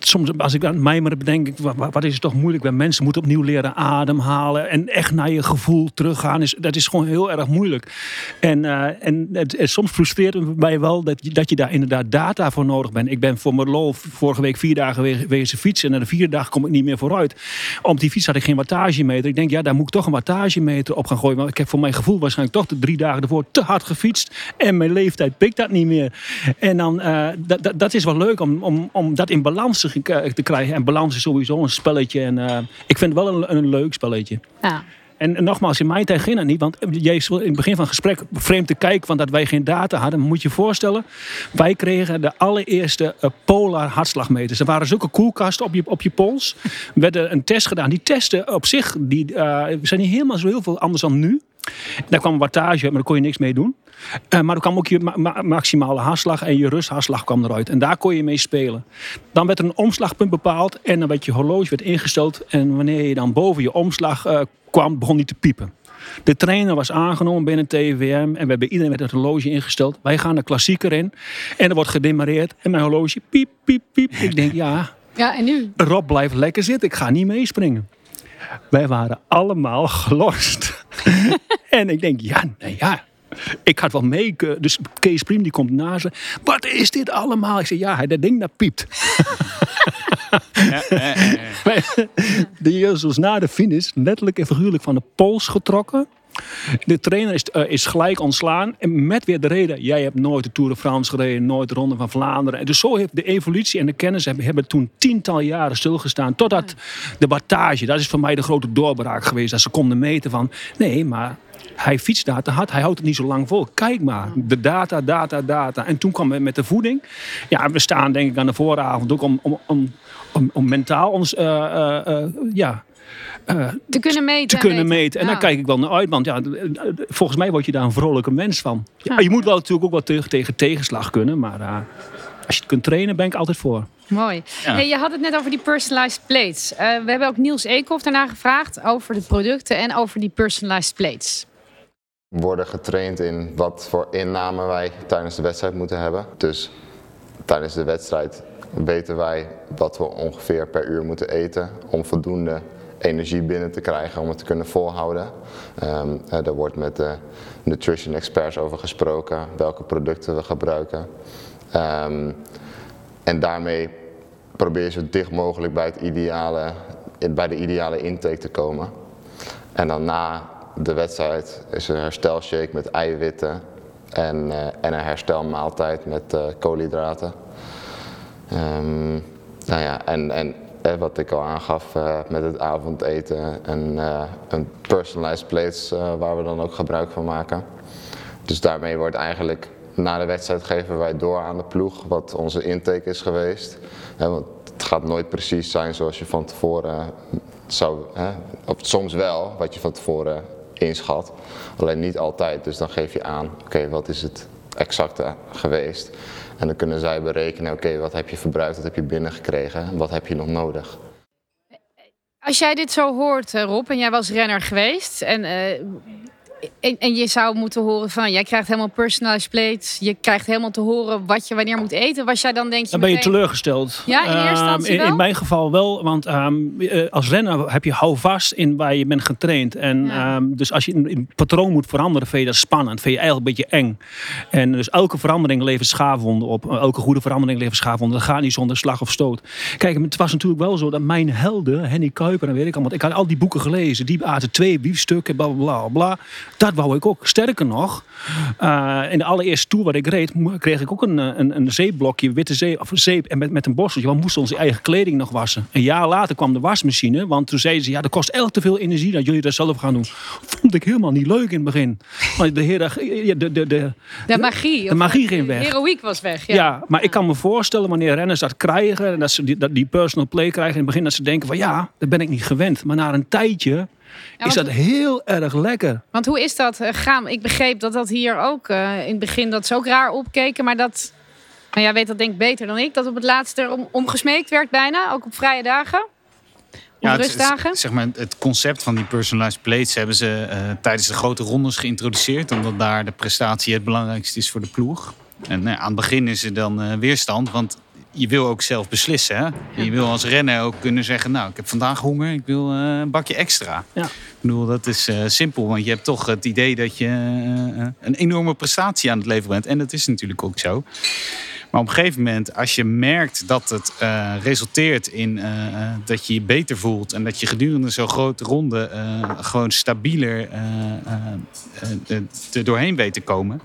Soms als ik aan mijmeren bedenk, wat, wat is het toch moeilijk bij mensen moeten opnieuw leren ademhalen en echt naar je gevoel teruggaan. Is, dat is gewoon heel erg moeilijk. En, eh, en het, soms frustreert het mij wel dat, dat je daar inderdaad data voor nodig bent. Ik ben voor mijn lol vorige week vier dagen we- wezen fietsen en na de vierde dag kom ik niet meer vooruit. Op die fiets had ik geen wattagemeter. Ik denk, ja, daar moet ik toch een wattagemeter op gaan gooien. Want ik heb voor mijn gevoel waarschijnlijk toch de drie dagen ervoor te hard gefietst. En mijn leeftijd pikt dat niet meer. En dan, dat, dat, dat is wel leuk om, om, om dat in balans te, te krijgen. En balans is sowieso een spelletje. En eh, ik vind het wel een, een leuk spelletje. Ja. En, nogmaals, in mijn tijd ging dat niet. Want is in het begin van het gesprek vreemd te kijken. Want dat wij geen data hadden. Moet je je voorstellen. Wij kregen de allereerste eh, polar hartslagmeters. Er waren zulke koelkasten op je, op je pols. Er werd er een test gedaan. Die testen op zich die, eh, zijn niet helemaal zo heel veel anders dan nu. Daar kwam wattage maar daar kon je niks mee doen. Eh, maar er kwam ook je ma- ma- maximale hartslag en je rusthartslag kwam eruit. En daar kon je mee spelen. Dan werd er een omslagpunt bepaald en dan werd je horloge werd ingesteld. En wanneer je dan boven je omslag eh, kwam, begon die te piepen. De trainer was aangenomen binnen TVM en we hebben iedereen met het horloge ingesteld. Wij gaan de klassieker in en er wordt gedemareerd en mijn horloge piep, piep, piep. Ik denk, ja, ja, en nu? Rob blijft lekker zitten. Ik ga niet meespringen. Wij waren allemaal gelost. en ik denk, ja, nou ja. Ik had wel mee. eh, Dus Kees Priem die komt naast me. Wat is dit allemaal? Ik zeg, ja, dat ding dat piept. Ja, eh, De Jezus was na de finish letterlijk en figuurlijk van de pols getrokken. De trainer is, eh, is gelijk ontslaan. En met weer de reden, jij hebt nooit de Tour de France gereden, nooit de Ronde van Vlaanderen. En dus zo heeft de evolutie en de kennis hebben, toen tiental jaren stilgestaan. Totdat de wattage, dat is voor mij de grote doorbraak geweest. Dat ze konden meten van, nee, maar hij fietst daar te hard. Hij houdt het niet zo lang vol. Kijk maar, de data, data, data. En toen kwam we met de voeding. Ja, we staan denk ik aan de vooravond ook om, om, om, om, mentaal ons, eh, eh, eh, ja Te kunnen meten. te en kunnen meten. En Ja. daar kijk ik wel naar uit. Want ja, volgens mij word je daar een vrolijke mens van. Ja, je moet wel natuurlijk ook wel tegen, tegen tegenslag kunnen. Maar eh, als je het kunt trainen, ben ik altijd voor. Mooi. Ja. Hey, je had het net over die personalized plates. Eh, we hebben ook Niels Eekhoff daarna gevraagd over de producten en over die personalized plates. worden getraind in wat voor inname wij tijdens de wedstrijd moeten hebben. Dus tijdens de wedstrijd weten wij wat we ongeveer per uur moeten eten om voldoende energie binnen te krijgen om het te kunnen volhouden. Eh, daar wordt met de nutrition experts over gesproken, welke producten we gebruiken. Ehm, en daarmee probeer je zo dicht mogelijk bij, het ideale, bij de ideale intake te komen. En dan na de wedstrijd is er een herstelshake met eiwitten en, eh, en een herstelmaaltijd met eh, koolhydraten. Ehm, nou ja, en wat ik al aangaf eh, met het avondeten en eh, een personalized plates eh, waar we dan ook gebruik van maken. Dus daarmee wordt eigenlijk na de wedstrijd geven wij door aan de ploeg wat onze intake is geweest. Hè, want het gaat nooit precies zijn zoals je van tevoren zou, hè, of soms wel wat je van tevoren inschat. Alleen niet altijd. Dus dan geef je aan, oké, wat is het exacte geweest? En dan kunnen zij berekenen, oké, wat heb je verbruikt, wat heb je binnengekregen, en wat heb je nog nodig? Als jij dit zo hoort, eh, Rob, en jij was renner geweest. En, eh, en, en je zou moeten horen van, jij krijgt helemaal personalized plates. Je krijgt helemaal te horen wat je wanneer moet eten. Was jij dan denk je Dan ben je teleurgesteld. Ja, in eerste Ehm, instantie in, wel? in mijn geval wel, want ehm, eh, als renner heb je houvast in waar je bent getraind. En, Ja. ehm, dus als je het patroon moet veranderen, vind je dat spannend. Vind je eigenlijk een beetje eng. En dus elke verandering levert schaafwonden op. Elke goede verandering levert schaafwonden. Dat gaat niet zonder slag of stoot. Kijk, het was natuurlijk wel zo dat mijn helden, Henny Kuiper en weet ik allemaal. Ik had al die boeken gelezen. Die aten twee biefstukken, bla bla bla. Dat wou ik ook. Sterker nog, eh, in de allereerste tour waar ik reed, kreeg ik ook een, eh, een, een zeepblokje, witte zeep, of zeep en met, met een borsteltje. We moesten onze eigen kleding nog wassen. Een jaar later kwam de wasmachine, want toen zeiden ze, ja, dat kost echt te veel energie dat jullie dat zelf gaan doen. Vond ik helemaal niet leuk in het begin. Maar de, heer, de, de, de, de, De magie. de magie ging weg. Heroïek was weg. ja. Ja. maar ik kan me voorstellen wanneer renners dat krijgen, en dat ze die, dat die personal play krijgen in het begin, dat ze denken van ja, dat ben ik niet gewend. Maar na een tijdje Ja, is dat heel erg lekker. Want hoe is dat eh, gaan? Ik begreep dat dat hier ook eh, in het begin dat ze ook raar opkeken, maar dat. Nou, jij weet dat denk ik beter dan ik. Dat op het laatste er om, om gesmeekt werd bijna, ook op vrije dagen. Of het- rustdagen. Zeg maar, het concept van die personalized plates hebben ze eh, tijdens de grote rondes geïntroduceerd. Omdat daar de prestatie het belangrijkste is voor de ploeg. En nou ja, aan het begin is er dan eh, weerstand, want je wil ook zelf beslissen. Hè? Je wil als renner ook kunnen zeggen, nou, ik heb vandaag honger, ik wil eh, een bakje extra. Ja. Ik bedoel, dat is eh, simpel, want je hebt toch het idee dat je eh, een enorme prestatie aan het leveren bent. En dat is natuurlijk ook zo. Maar op een gegeven moment, als je merkt dat het eh, resulteert in eh, eh, dat je je beter voelt en dat je gedurende zo'n grote ronde gewoon stabieler er doorheen weet te komen,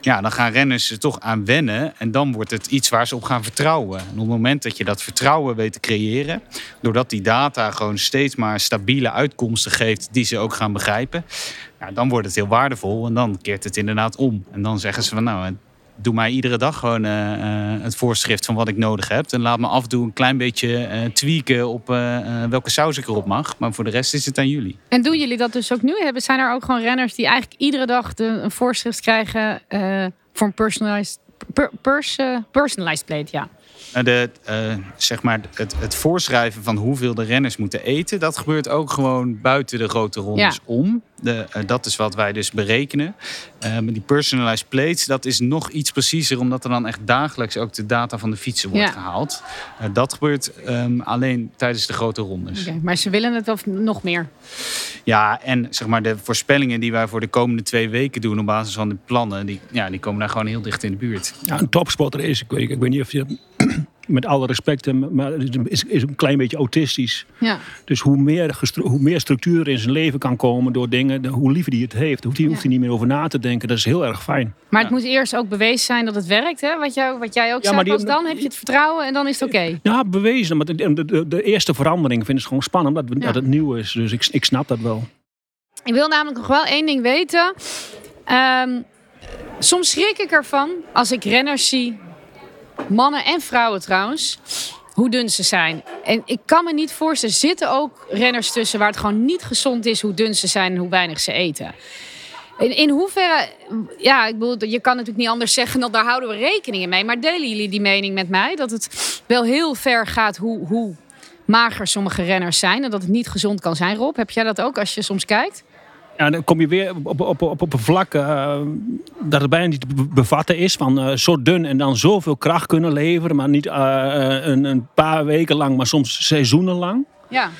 ja, dan gaan renners er toch aan wennen en dan wordt het iets waar ze op gaan vertrouwen. En op het moment dat je dat vertrouwen weet te creëren, doordat die data gewoon steeds maar stabiele uitkomsten geeft die ze ook gaan begrijpen, ja, dan wordt het heel waardevol en dan keert het inderdaad om. En dan zeggen ze van nou, doe mij iedere dag gewoon eh, eh, het voorschrift van wat ik nodig heb. En laat me af en toe een klein beetje eh, tweaken op welke saus ik erop mag. Maar voor de rest is het aan jullie. En doen jullie dat dus ook nu? Hebben, zijn er ook gewoon renners die eigenlijk iedere dag de, een voorschrift krijgen voor een personalized, per, pers, personalized plate? Ja. De, zeg maar het, het voorschrijven van hoeveel de renners moeten eten, dat gebeurt ook gewoon buiten de grote rondes Ja. om. De, eh, dat is wat wij dus berekenen. Eh, maar die personalized plates, dat is nog iets preciezer, omdat er dan echt dagelijks ook de data van de fietsen wordt Ja. gehaald. Eh, dat gebeurt ehm, alleen tijdens de grote rondes. Oké, Maar ze willen het of nog meer? Ja, en zeg maar de voorspellingen die wij voor de komende twee weken doen op basis van de plannen, die, ja, die komen daar gewoon heel dicht in de buurt. Ja, een topsporter is, ik weet, ik weet niet of je, met alle respect, maar is, is een klein beetje autistisch. Ja. Dus hoe meer, hoe meer structuur er in zijn leven kan komen door dingen, hoe liever hij het heeft. Hoeft hij, hoeft hij niet meer over na te denken. Dat is heel erg fijn. Maar het moet eerst ook bewezen zijn dat het werkt, hè? Wat, jou, wat jij ook Ja, zei. Pas dan heb je het vertrouwen en dan is het oké. Ja, bewezen. Maar de, de, de, eerste verandering vind ik gewoon spannend, omdat dat het nieuw is. Dus ik, ik snap dat wel. Ik wil namelijk nog wel één ding weten. Ehm, soms schrik ik ervan als ik renners zie, mannen en vrouwen trouwens, hoe dun ze zijn. En ik kan me niet voorstellen, er zitten ook renners tussen waar het gewoon niet gezond is hoe dun ze zijn en hoe weinig ze eten. In, in hoeverre, ja, ik bedoel, je kan natuurlijk niet anders zeggen dan daar houden we rekening mee. Maar delen jullie die mening met mij dat het wel heel ver gaat hoe, hoe mager sommige renners zijn en dat het niet gezond kan zijn, Rob? Heb jij dat ook als je soms kijkt? Ja, dan kom je weer op, op, op, op een vlak eh, dat het bijna niet te be- bevatten is. Van eh, zo dun en dan zoveel kracht kunnen leveren. Maar niet eh, een, een paar weken lang, maar soms seizoenen lang. Ja.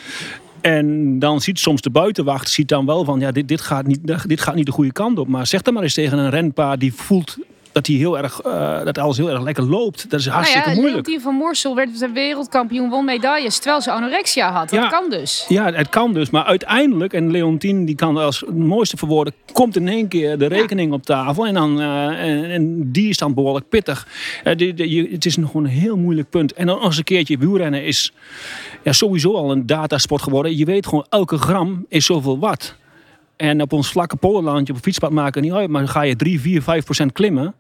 En dan ziet soms de buitenwacht ziet dan wel van, ja, dit, dit, gaat niet, dit gaat niet de goede kant op. Maar zeg dan maar eens tegen een renpaar die voelt dat, hij heel erg, eh, dat alles heel erg lekker loopt. Dat is hartstikke nou ja, moeilijk. Leontien van Moorsel werd wereldkampioen, won medailles, terwijl ze anorexia had. Dat Ja. kan dus. Ja, het kan dus. Maar uiteindelijk, en Leontien die kan als het mooiste verwoorden, komt in één keer de rekening op tafel. En, dan, eh, en, en die is dan behoorlijk pittig. Eh, die- het is nog een heel moeilijk punt. En dan als een keertje wielrennen is ja, sowieso al een datasport geworden. Je weet gewoon, elke gram is zoveel watt. En op ons vlakke polderlandje op een fietspad maken niet uit. Maar ga je 3, 4, 5 procent klimmen.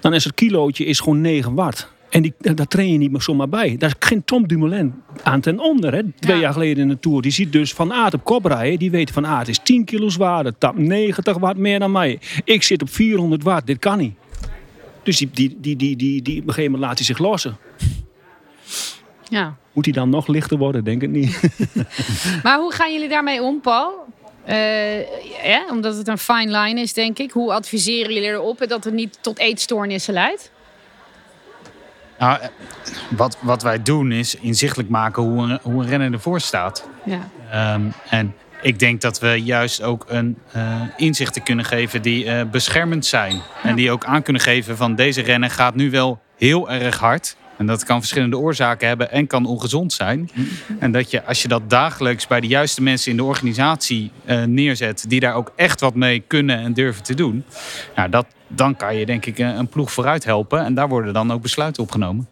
Dan is het kilootje is gewoon 9 watt. En die, daar train je niet meer zomaar bij. Daar is geen Tom Dumoulin aan ten onder. Hè? Twee Ja. jaar geleden in de Tour. Die ziet dus Van Aert op kop rijden. Die weet Van Aert is 10 kilo zwaarder. Tap 90 watt meer dan mij. Ik zit op 400 watt. Dit kan niet. Dus die, die, die, die, die, die, op een gegeven moment laat hij zich lossen. Ja. Moet hij dan nog lichter worden? Denk ik niet. Maar hoe gaan jullie daarmee om, Paul? Eh, ja, omdat het een fine line is, denk ik. Hoe adviseren jullie erop dat het niet tot eetstoornissen leidt? Nou, eh, wat, wat wij doen is inzichtelijk maken hoe een, hoe een renner ervoor staat. Ja. Ehm, en ik denk dat we juist ook een eh, inzichten kunnen geven die beschermend zijn. En die ook aan kunnen geven van deze renner gaat nu wel heel erg hard. En dat kan verschillende oorzaken hebben en kan ongezond zijn. En dat je, als je dat dagelijks bij de juiste mensen in de organisatie eh, neerzet, die daar ook echt wat mee kunnen en durven te doen, nou, dat, dan kan je denk ik een, een ploeg vooruit helpen. En daar worden dan ook besluiten opgenomen.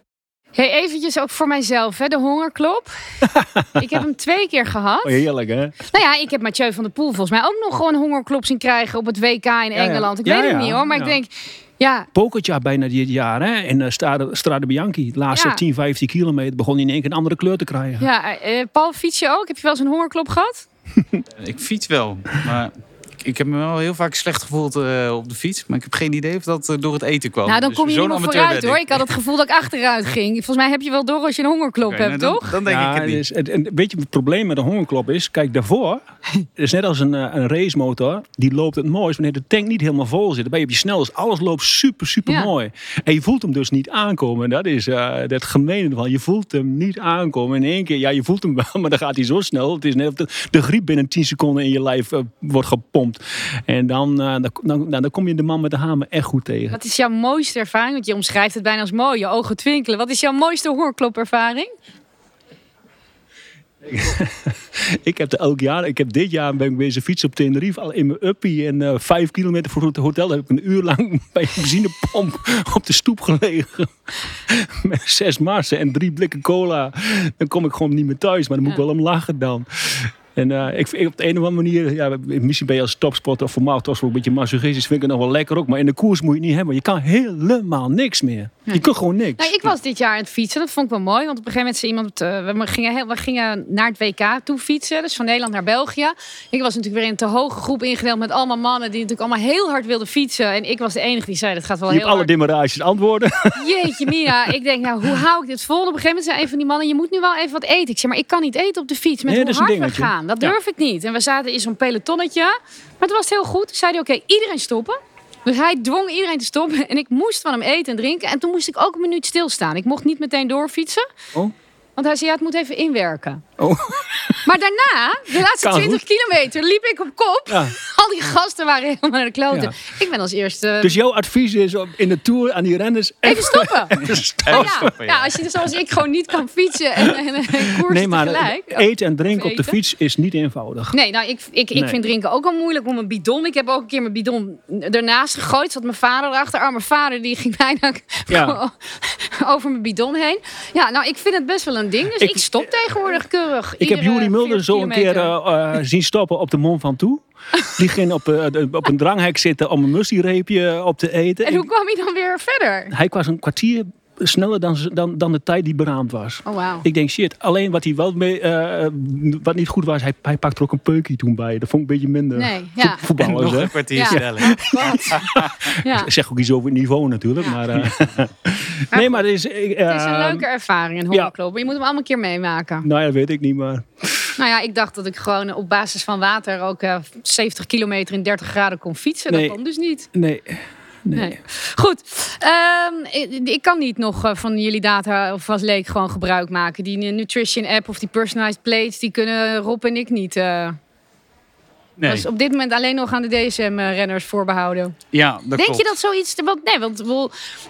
Hey, eventjes ook voor mijzelf, hè, de hongerklop. ik heb hem twee keer gehad. Oh, heerlijk hè? Nou ja, ik heb Mathieu van der Poel volgens mij ook nog gewoon hongerklop zien krijgen op het WK in ja. Engeland. Ik Ja, weet het niet hoor, maar ik denk, ja, Pokertje bijna dit jaar hè? in uh, Strade, Strade Bianchi. De laatste Ja. 10, 15 kilometer begon hij in één keer een andere kleur te krijgen. ja eh, Paul, fiets je ook? Heb je wel eens een hongerklop gehad? Ik fiets wel, maar ik, heb me wel heel vaak slecht gevoeld eh, op de fiets. Maar ik heb geen idee of dat eh, door het eten kwam. Nou, dan Dus kom je niet meer vooruit hoor. Ik had het gevoel dat ik achteruit ging. Volgens mij heb je wel door als je een hongerklop hebt, nou, dan- toch? Dan denk ik het niet. dus, en, en weet je, het probleem met een hongerklop is, kijk, daarvoor is net als een, eh, een racemotor, die loopt het mooist wanneer de tank niet helemaal vol zit. Dan ben je op je snel, dus alles loopt super, super Ja. mooi. En je voelt hem dus niet aankomen. En dat is eh het gemene ervan. Je voelt hem niet aankomen. In één keer, ja, je voelt hem wel, maar dan gaat hij zo snel. Het is net of de, de griep binnen 10 seconden in je lijf wordt gepompt. En dan, eh, dan, dan, dan kom je de man met de hamer echt goed tegen. Wat is jouw mooiste ervaring? Want je omschrijft het bijna als mooi, je ogen twinkelen. Wat is jouw mooiste hongerklopervaring? Ik heb er elk jaar, ik heb dit jaar ben ik bezig fietsen op Tenerife al in mijn uppie en eh, vijf kilometer voor het hotel heb ik een uur lang bij een benzinepomp op de stoep gelegen met zes marsen en drie blikken cola. Dan kom ik gewoon niet meer thuis, maar dan moet ik wel om lachen dan. En eh, ik, ik op de een of andere manier, ja, misschien ben je als topsporter of formaal topsporter een beetje masochistisch, vind ik het nog wel lekker ook. Maar in de koers moet je het niet hebben. Je kan helemaal niks meer. Je kunt gewoon niks. Nou, ik was dit jaar aan het fietsen. Dat vond ik wel mooi. Want op een gegeven moment zei iemand... eh, we, gingen heel, we gingen naar het WK toe fietsen. Dus van Nederland naar België. Ik was natuurlijk weer in een te hoge groep ingedeeld... met allemaal mannen die natuurlijk allemaal heel hard wilden fietsen. En ik was de enige die zei... dat gaat wel je heel hebt alle hard. demarages antwoorden. Jeetje Mina. Ik denk, nou, hoe hou ik dit vol? Op een gegeven moment zei een van die mannen... je moet nu wel even wat eten. Ik zei, maar ik kan niet eten op de fiets. Met Nee, hoe hard we dingetje. Dat Ja. durf ik niet. En we zaten in zo'n pelotonnetje. Maar het was heel goed. Toen zei hij, oké, iedereen stoppen. Dus hij dwong iedereen te stoppen. En ik moest van hem eten en drinken. En toen moest ik ook een minuut stilstaan. Ik mocht niet meteen doorfietsen. Oh. Want hij zei, ja, het moet even inwerken. Oh. Maar daarna, de laatste Kan 20 kilometer, liep ik op kop. Ja. Al die gasten waren helemaal naar de kloten. Ja. Ik ben als eerste... Dus jouw advies is om in de Tour aan die renners Even stoppen. even stoppen. Ja, stoppen, ja. ja, als je zoals ik gewoon niet kan fietsen en, en, en koersen Nee, maar tegelijk. eten en drinken op de fiets is niet eenvoudig. Nee, nou, ik, ik, ik Nee. vind drinken ook al moeilijk om een bidon. Ik heb ook een keer mijn bidon ernaast gegooid. Zat mijn vader erachter. Arme vader, die ging bijna Ja. over mijn bidon heen. Ja, nou, ik vind het best wel een ding. Dus ik, Ik- stop tegenwoordig keurig. Ik heb Juri Mulder 40 zo een keer eh, eh, zien stoppen op de Mont Ventoux. Die ging op, eh, op een dranghek zitten om een mussiereepje op te eten. En hoe kwam hij dan weer verder? Hij was een kwartier sneller dan, dan, dan de tijd die beraamd was. Oh, wauw. Ik denk, shit, alleen wat hij wel mee, eh, wat niet goed was, hij, hij pakte er ook een peukje toen bij. Dat vond ik een beetje minder. Nee, ja. Vo- voetballers, hè? een kwartier Ja. sneller. Wat? Ja. Ik zeg ook iets over het niveau natuurlijk. Ja. Maar, eh, nee, maar het is... ik, Het is een eh, leuke ervaring, een hongerklop. Maar je moet hem allemaal een keer meemaken. Nou ja, weet ik niet, maar... Nou ja, ik dacht dat ik gewoon op basis van water ook eh, 70 kilometer in 30 graden kon fietsen. Nee. Dat kon dus niet. Nee. Nee. Goed. Ehm, ik, ik kan niet nog eh, van jullie data of als leek gewoon gebruik maken. Die nutrition app of die personalized plates, die kunnen Rob en ik niet. eh Nee. Dat is op dit moment alleen nog aan de DSM-renners voorbehouden. Ja, dat denk klopt. je dat zoiets... Want, nee, want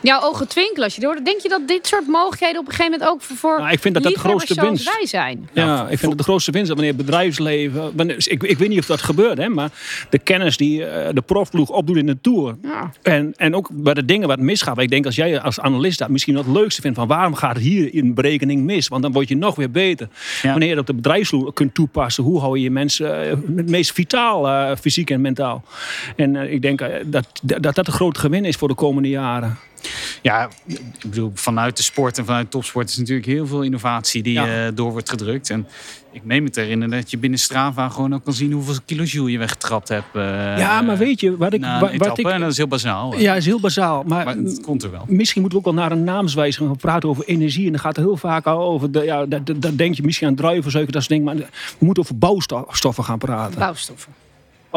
jouw ogen twinkelen als je door. Denk je dat dit soort mogelijkheden op een gegeven moment ook voor, voor Nou, ik vind dat dat de grootste winst. wij zijn? Ja, ik vind het de grootste winst dat wanneer het bedrijfsleven. wanneer- ik, ik weet niet of dat gebeurt, hè, maar de kennis die eh, de profploeg opdoet in de tour. Ja. En, en ook bij de dingen wat misgaat. Ik denk als jij als analist dat misschien wat het leukste vindt van waarom gaat hier in berekening mis? Want dan word je nog weer beter. Ja. Wanneer je dat op de bedrijfsvloer kunt toepassen, hoe hou je je mensen eh, het meest vitaal, eh, fysiek en mentaal? En eh, ik denk eh, dat, dat dat een groot gewin is voor de komende jaren. Ja, ik bedoel, vanuit de sport en vanuit topsport is natuurlijk heel veel innovatie die Ja. eh, door wordt gedrukt. En ik meen me te herinneren dat je binnen Strava gewoon ook kan zien hoeveel kilojoule je weggetrapt hebt. eh, ja, maar weet je wat ik. Wat, etappe. ik En dat is heel bazaal. ja, is heel bazaal. Maar, Maar het komt er wel. Misschien moeten we ook wel naar een naamswijziging gaan praten over energie. En dan gaat het heel vaak al over. De, ja, dat, dat, dat denk je misschien aan druivenzuiker, dat soort dingen. Maar we moeten over bouwstoffen gaan praten. Bouwstoffen.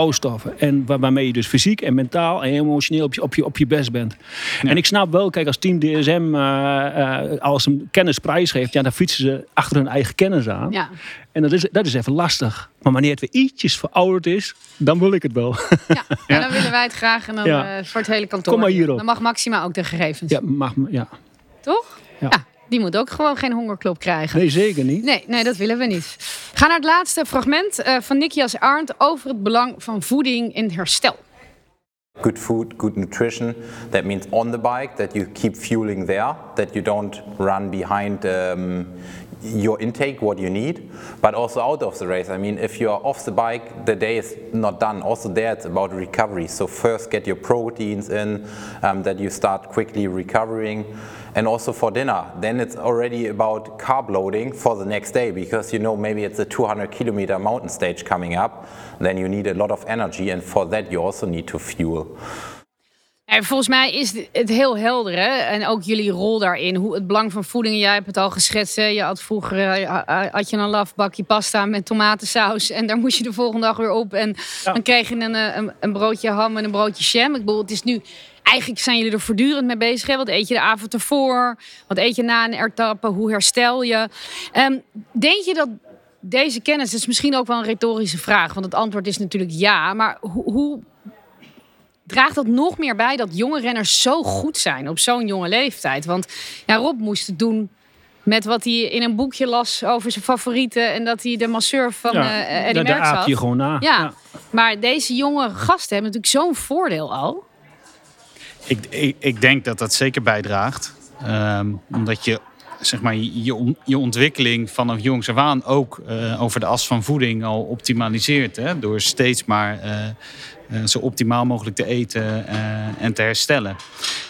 Bouwstoffen. En waar- waarmee je dus fysiek en mentaal en emotioneel op je, op je, op je best bent. En ik snap wel, kijk, als team DSM eh, eh, als een kennis prijsgeeft, ja, dan fietsen ze achter hun eigen kennis aan. Ja. En dat is, dat is even lastig. Maar wanneer het weer ietsjes verouderd is, dan wil ik het wel. Ja. en dan willen wij het graag en dan Ja. eh, voor het hele kantoor. Kom maar hierop. Dan mag Maxima ook de gegevens. ja, mag, me- ja. Toch? Ja. Die moet ook gewoon geen hongerklop krijgen. Nee, zeker niet. Nee, nee, dat willen we niet. Ga naar het laatste fragment eh, van Nikias Arndt over het belang van voeding in herstel. Good food, good nutrition. That means on the bike that you keep fueling there, that you don't run behind um, your intake, what you need, but also out of the race. I mean, if you're off the bike, the day is not done. Also, there it's about recovery. So, first get your proteins in, um, that you start quickly recovering. and also for dinner. Then it's already about carb loading for the next day because you know maybe it's a 200 kilometer mountain stage coming up. Then you need a lot of energy, and for that you also need to fuel. En volgens mij is het heel helder, hè? En ook jullie rol daarin. Hoe het belang van voeding. Jij hebt het al geschetst. Hè? Je had vroeger eh, had je een lafbakje pasta met tomatensaus. En daar moest je de volgende dag weer op. En dan kreeg je een, eh, een, een, broodje ham en een broodje jam. Ik bedoel, het is nu... Eigenlijk zijn jullie er voortdurend mee bezig. Hè? Wat eet je de avond ervoor? Wat eet je na een ertappe? Hoe herstel je? Um, denk je dat deze kennis... is misschien ook wel een retorische vraag. Want het antwoord is natuurlijk ja. Maar hoe... hoe draagt dat nog meer bij dat jonge renners zo goed zijn op zo'n jonge leeftijd? Want ja, Rob moest het doen met wat hij in een boekje las over zijn favorieten en dat hij de masseur van ja, uh, Eddie Merckx had. je gewoon na. Ja, maar deze jonge gasten hebben natuurlijk zo'n voordeel al. Ik, ik, ik, denk dat dat zeker bijdraagt. Um, omdat je zeg maar, je, je ontwikkeling vanaf jongs af aan ook uh, over de as van voeding al optimaliseert. Hè? Door steeds maar uh, zo optimaal mogelijk te eten en te herstellen.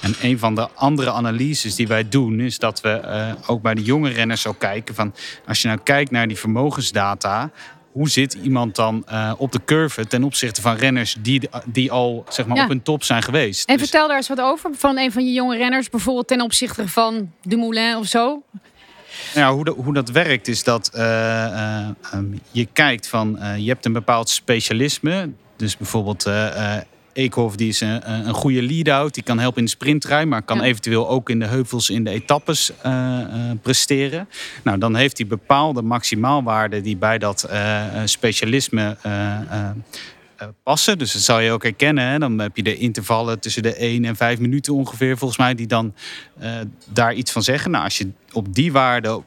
En een van de andere analyses die wij doen is dat we ook bij de jonge renners ook kijken van als je nou kijkt naar die vermogensdata, hoe zit iemand dan uh, op de curve ten opzichte van renners die, die al zeg maar, op hun top zijn geweest? En dus... vertel daar eens wat over van een van je jonge renners, bijvoorbeeld ten opzichte van Dumoulin of zo. Ja, hoe, de, hoe dat werkt is dat uh, uh, um, je kijkt van je hebt een bepaald specialisme. Dus bijvoorbeeld Eekhoff die is een, een goede lead-out. Die kan helpen in de sprintrij, maar kan eventueel ook in de heuvels in de etappes uh, uh, presteren. Nou, dan heeft hij bepaalde maximaalwaarden die bij dat uh, specialisme passen. Dus dat zal je ook herkennen. Hè? Dan heb je de intervallen tussen de 1 en 5 minuten ongeveer, volgens mij, die dan daar iets van zeggen. Nou, als je op die waarden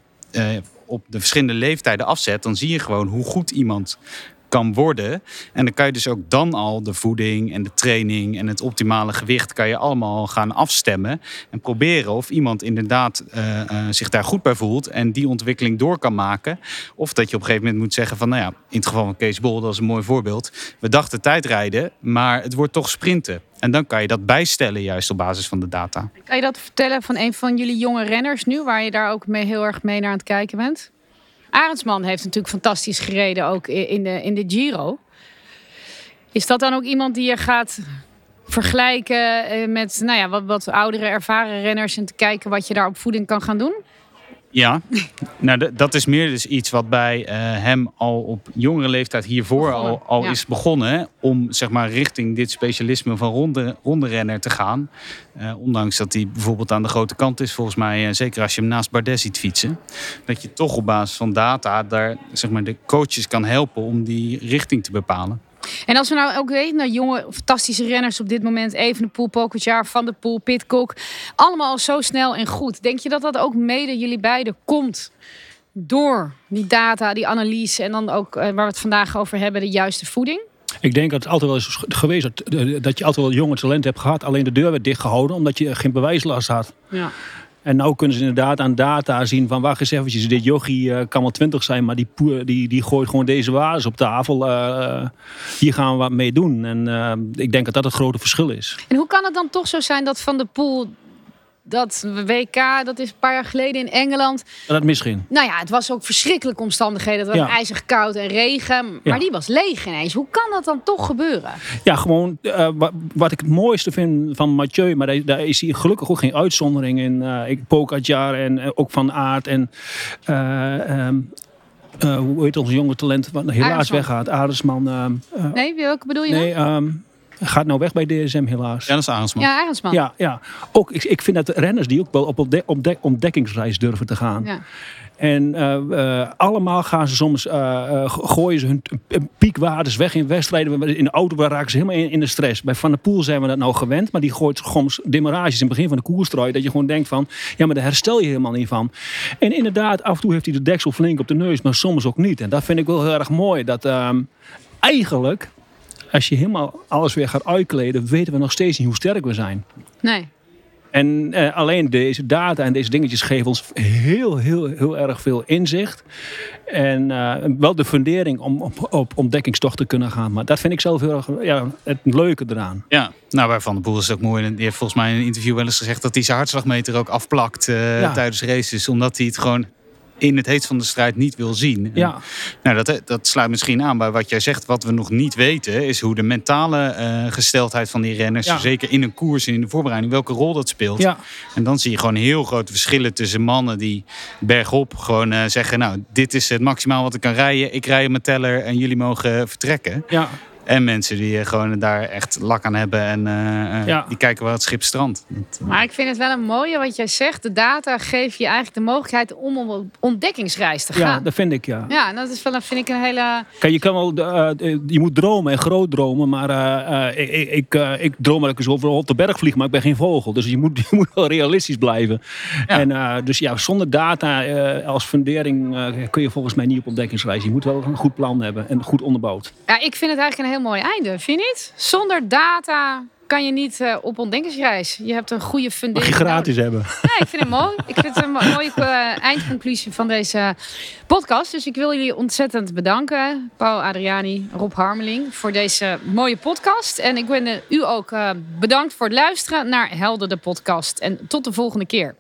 op de verschillende leeftijden afzet, dan zie je gewoon hoe goed iemand kan worden. En dan kan je dus ook dan al de voeding en de training en het optimale gewicht kan je allemaal gaan afstemmen. En proberen of iemand inderdaad uh, uh, zich daar goed bij voelt en die ontwikkeling door kan maken. Of dat je op een gegeven moment moet zeggen van nou ja, in het geval van Kees Bol, dat is een mooi voorbeeld. We dachten tijdrijden, maar het wordt toch sprinten. En dan kan je dat bijstellen juist op basis van de data. Kan je dat vertellen van een van jullie jonge renners nu, waar je daar ook mee heel erg mee naar aan het kijken bent? Arendsman heeft natuurlijk fantastisch gereden ook in de, in de Giro. Is dat dan ook iemand die je gaat vergelijken eh, met nou ja, wat, wat oudere, ervaren renners en te kijken wat je daar op voeding kan gaan doen? Ja, nou, dat is meer dus iets wat bij uh, hem al op jongere leeftijd hiervoor al, al ja. is begonnen. Om zeg maar richting dit specialisme van ronde, te gaan. Uh, ondanks dat hij bijvoorbeeld aan de grote kant is, volgens mij, uh, zeker als je hem naast Bardet ziet fietsen. Dat je toch op basis van data daar zeg maar, de coaches kan helpen om die richting te bepalen. En als we nou ook weten, nou, jonge, fantastische renners op dit moment, even de Poel, Pogacar, Van der Poel, Pitcock, allemaal zo snel en goed. Denk je dat dat ook mede jullie beiden komt door die data, die analyse en dan ook waar we het vandaag over hebben, de juiste voeding? Ik denk dat het altijd wel is geweest dat, dat je altijd wel jonge talent hebt gehad. Alleen de deur werd dichtgehouden omdat je geen bewijslast had. Ja. En nu kunnen ze inderdaad aan data zien van wacht eens eventjes, dit yogi uh, kan wel 20 zijn, maar die, die, die gooit gewoon deze waardes op tafel. Uh, hier gaan we wat mee doen. En uh, ik denk dat dat het grote verschil is. En hoe kan het dan toch zo zijn dat Van de Poel dat WK, dat is een paar jaar geleden in Engeland. Dat misschien. Nou ja, het was ook verschrikkelijke omstandigheden. Het was ja. ijzig koud en regen. Maar ja. die was leeg ineens. Hoe kan dat dan toch gebeuren? Ja, gewoon uh, wat, wat, ik het mooiste vind van Mathieu. Maar daar, daar is hij gelukkig ook geen uitzondering in. Uh, ik Pogacar en uh, ook Van Aert en... Um, uh, hoe heet onze jonge talent wat helaas weggaat? Aardesman. Uh, nee, welke bedoel je nee, nou? Um, gaat nou weg bij DSM helaas. Ja, dat is Arendsman. Ja, Arendsman. Ja, ja. Ook, ik, ik vind dat renners die ook wel op ontdek ontdekkingsreis durven te gaan. Ja. En uh, uh, allemaal gaan ze soms, uh, gooien ze hun piekwaardes weg in wedstrijden. In de auto raken ze helemaal in, in, de stress. Bij Van der Poel zijn we dat nou gewend. Maar die gooit soms demarages in het begin van de koerstrooi. Dat je gewoon denkt van, ja maar daar herstel je helemaal niet van. En inderdaad, af en toe heeft hij de deksel flink op de neus. Maar soms ook niet. En dat vind ik wel heel erg mooi. Dat ehm, eigenlijk als je helemaal alles weer gaat uitkleden, weten we nog steeds niet hoe sterk we zijn. Nee. En eh, alleen deze data en deze dingetjes geven ons heel, heel, heel erg veel inzicht. En eh, wel de fundering om op, op ontdekkingstocht te kunnen gaan. Maar dat vind ik zelf heel erg ja, het leuke eraan. Ja, nou bij Van der Poel is het ook mooi. Die heeft volgens mij in een interview wel eens gezegd dat hij zijn hartslagmeter ook afplakt eh, Ja. tijdens races. Omdat hij het gewoon in het heet van de strijd niet wil zien. En, Ja. Nou, dat, dat sluit misschien aan bij wat jij zegt. Wat we nog niet weten is hoe de mentale eh, gesteldheid van die renners, Ja. zeker in een koers en in de voorbereiding, welke rol dat speelt. Ja. En dan zie je gewoon heel grote verschillen tussen mannen die bergop gewoon eh, zeggen: Nou, dit is het maximaal wat ik kan rijden. Ik rij op mijn teller en jullie mogen vertrekken. Ja. En mensen die eh, gewoon daar echt lak aan hebben en eh, eh, Ja. die kijken waar het schip strandt. Dat- Maar ik vind het wel een mooie wat jij zegt. De data geeft je eigenlijk de mogelijkheid om op ontdekkingsreis te ja, gaan. dat vind ik ja. Ja, en dat is wel, vind ik een hele... Kijk, je kan wel, eh, je moet dromen en groot dromen, maar eh, eh, ik, ik, ik droom dat ik eens over op de berg vlieg, maar ik ben geen vogel. Dus je moet, je moet wel realistisch blijven. Ja. En, eh, dus ja, zonder data eh, als fundering eh, kun je volgens mij niet op ontdekkingsreis. Je moet wel een goed plan hebben en goed onderbouwd. Ja, ik vind het eigenlijk een heel mooi einde, vind je niet? Zonder data kan je niet eh, op ontdekkingsreis. Je hebt een goede Mag fundering. je gratis hebben. Ja, ik vind het mooi. Ik vind het een mo- mooie eh, eindconclusie van deze podcast. Dus ik wil jullie ontzettend bedanken. Paul Adriani, Rob Harmeling, voor deze mooie podcast. En ik ben eh, u ook eh, bedankt voor het luisteren naar Helder de podcast. En tot de volgende keer.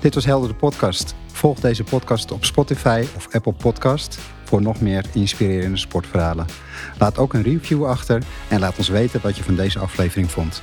Dit was Helder de Podcast. Volg deze podcast op Spotify of Apple Podcast voor nog meer inspirerende sportverhalen. Laat ook een review achter en laat ons weten wat je van deze aflevering vond.